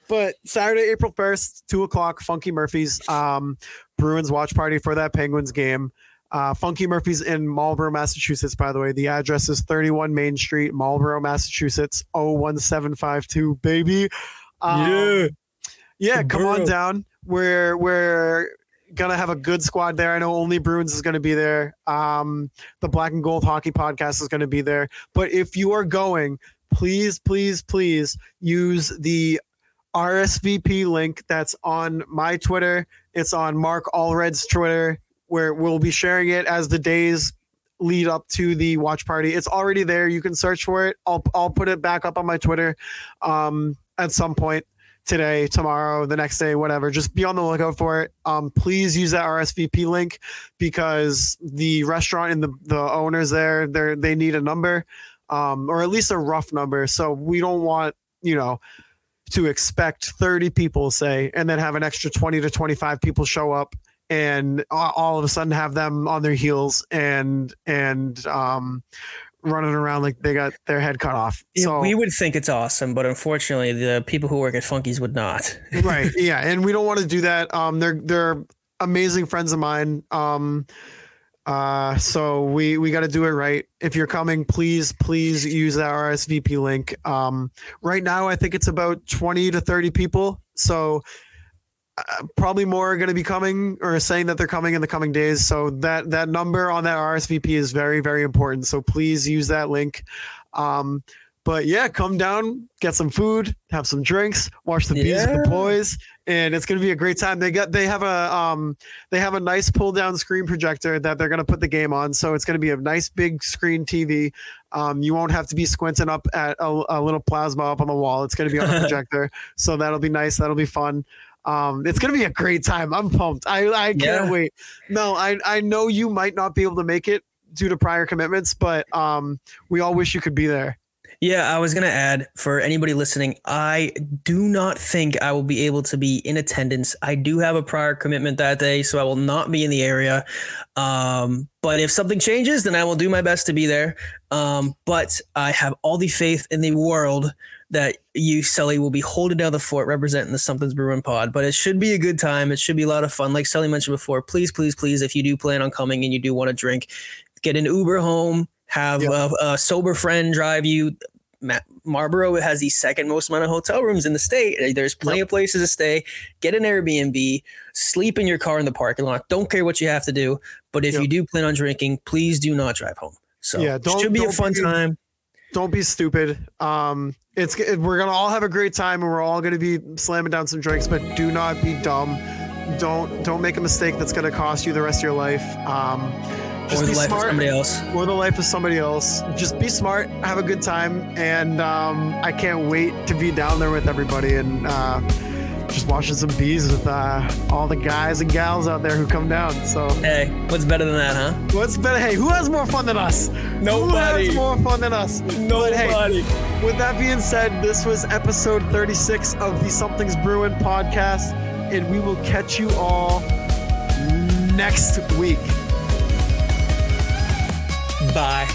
but Saturday, April first, two o'clock, Funky Murphy's um, Bruins watch party for that Penguins game. Uh, Funky Murphy's in Marlborough, Massachusetts. By the way, the address is 31 Main Street, Marlborough, Massachusetts, 01752, baby. Um, yeah, come on down. We're we're gonna have a good squad there. I know only Bruins is gonna be there. Um, the Black and Gold Hockey Podcast is gonna be there. But if you are going, please, please, please use the RSVP link that's on my Twitter. It's on Mark Allred's Twitter, where we'll be sharing it as the days lead up to the watch party. It's already there. You can search for it. I'll I'll put it back up on my Twitter um, at some point today, tomorrow, the next day, whatever. Just be on the lookout for it. Um, please use that RSVP link because the restaurant and the, the owners there, they they need a number, um, or at least a rough number. So we don't want you know to expect 30 people say and then have an extra 20 to 25 people show up and all of a sudden have them on their heels and and um running around like they got their head cut off. So we would think it's awesome, but unfortunately, the people who work at Funkies would not. right yeah and we don't want to do that. Um they're they're amazing friends of mine. Um uh so we we got to do it right. If you're coming please please use that rsvp link. Um right now i think it's about 20 to 30 people. So uh, probably more are going to be coming or saying that they're coming in the coming days. So that that number on that rsvp is very very important. So please use that link. Um but yeah come down get some food have some drinks watch the bees with the boys and it's going to be a great time. They got they have a um they have a nice pull down screen projector that they're going to put the game on. So it's going to be a nice big screen tv um you won't have to be squinting up at a, a little plasma up on the wall. It's going to be on a projector. So that'll be nice. That'll be fun um, it's gonna be a great time. I'm pumped. I I can't Yeah. wait. No, I I know you might not be able to make it due to prior commitments, but um, we all wish you could be there. Yeah, I was going to add for anybody listening, I do not think I will be able to be in attendance. I do have a prior commitment that day, so I will not be in the area. Um, but if something changes, then I will do my best to be there. Um, but I have all the faith in the world that you, Sully, will be holding down the fort representing the Something's Bruin pod. But it should be a good time. It should be a lot of fun. Like Sully mentioned before, please, please, please, if you do plan on coming and you do want to drink, get an Uber home, have Yep. a, a sober friend drive you. Ma- Marlboro has the second most amount of hotel rooms in the state. There's plenty of places to stay. Get an Airbnb, sleep in your car in the parking lot. Don't care what you have to do. But if Yep. you do plan on drinking, please do not drive home. So Yeah, don't- should be a fun be- time. Don't be stupid. Um, it's we're gonna all have a great time, and we're all gonna be slamming down some drinks. But do not be dumb. Don't don't make a mistake that's gonna cost you the rest of your life. Um, just Or be the life of somebody else. or the life of somebody else. Just be smart, have a good time, and um, I can't wait to be down there with everybody and uh, just watching some bees with uh, all the guys and gals out there who come down. So Hey, what's better than that, huh? what's better? Hey, who has more fun than us? Who Nobody. has more fun than us? But hey, with that being said, this was episode 36 of the Something's Bruin podcast, and we will catch you all next week. Bye.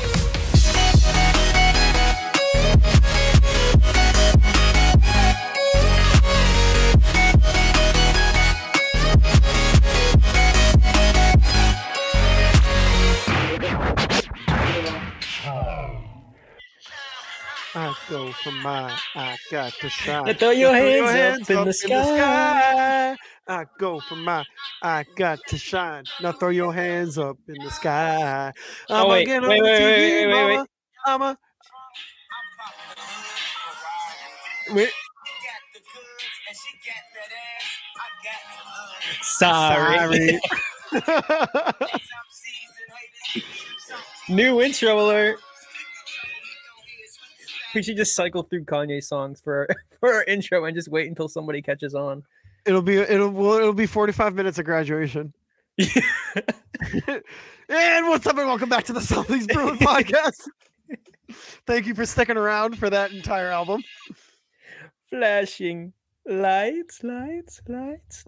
Go for mine. I got to shine. Now throw your Now hands up in the sky. I go for mine. I got to shine. Now throw your hands up in the sky. Oh, wait, get on wait, the wait, TV, wait, wait, wait, mama. I'm a. Wait, Sorry. sorry. New intro alert. We should just cycle through Kanye songs for our, for our intro and just wait until somebody catches on. it'll be it'll well, it'll be 45 minutes of graduation. and what's up, and welcome back to the Something's Bruin podcast. Thank you for sticking around for that entire album. Flashing lights, lights, lights.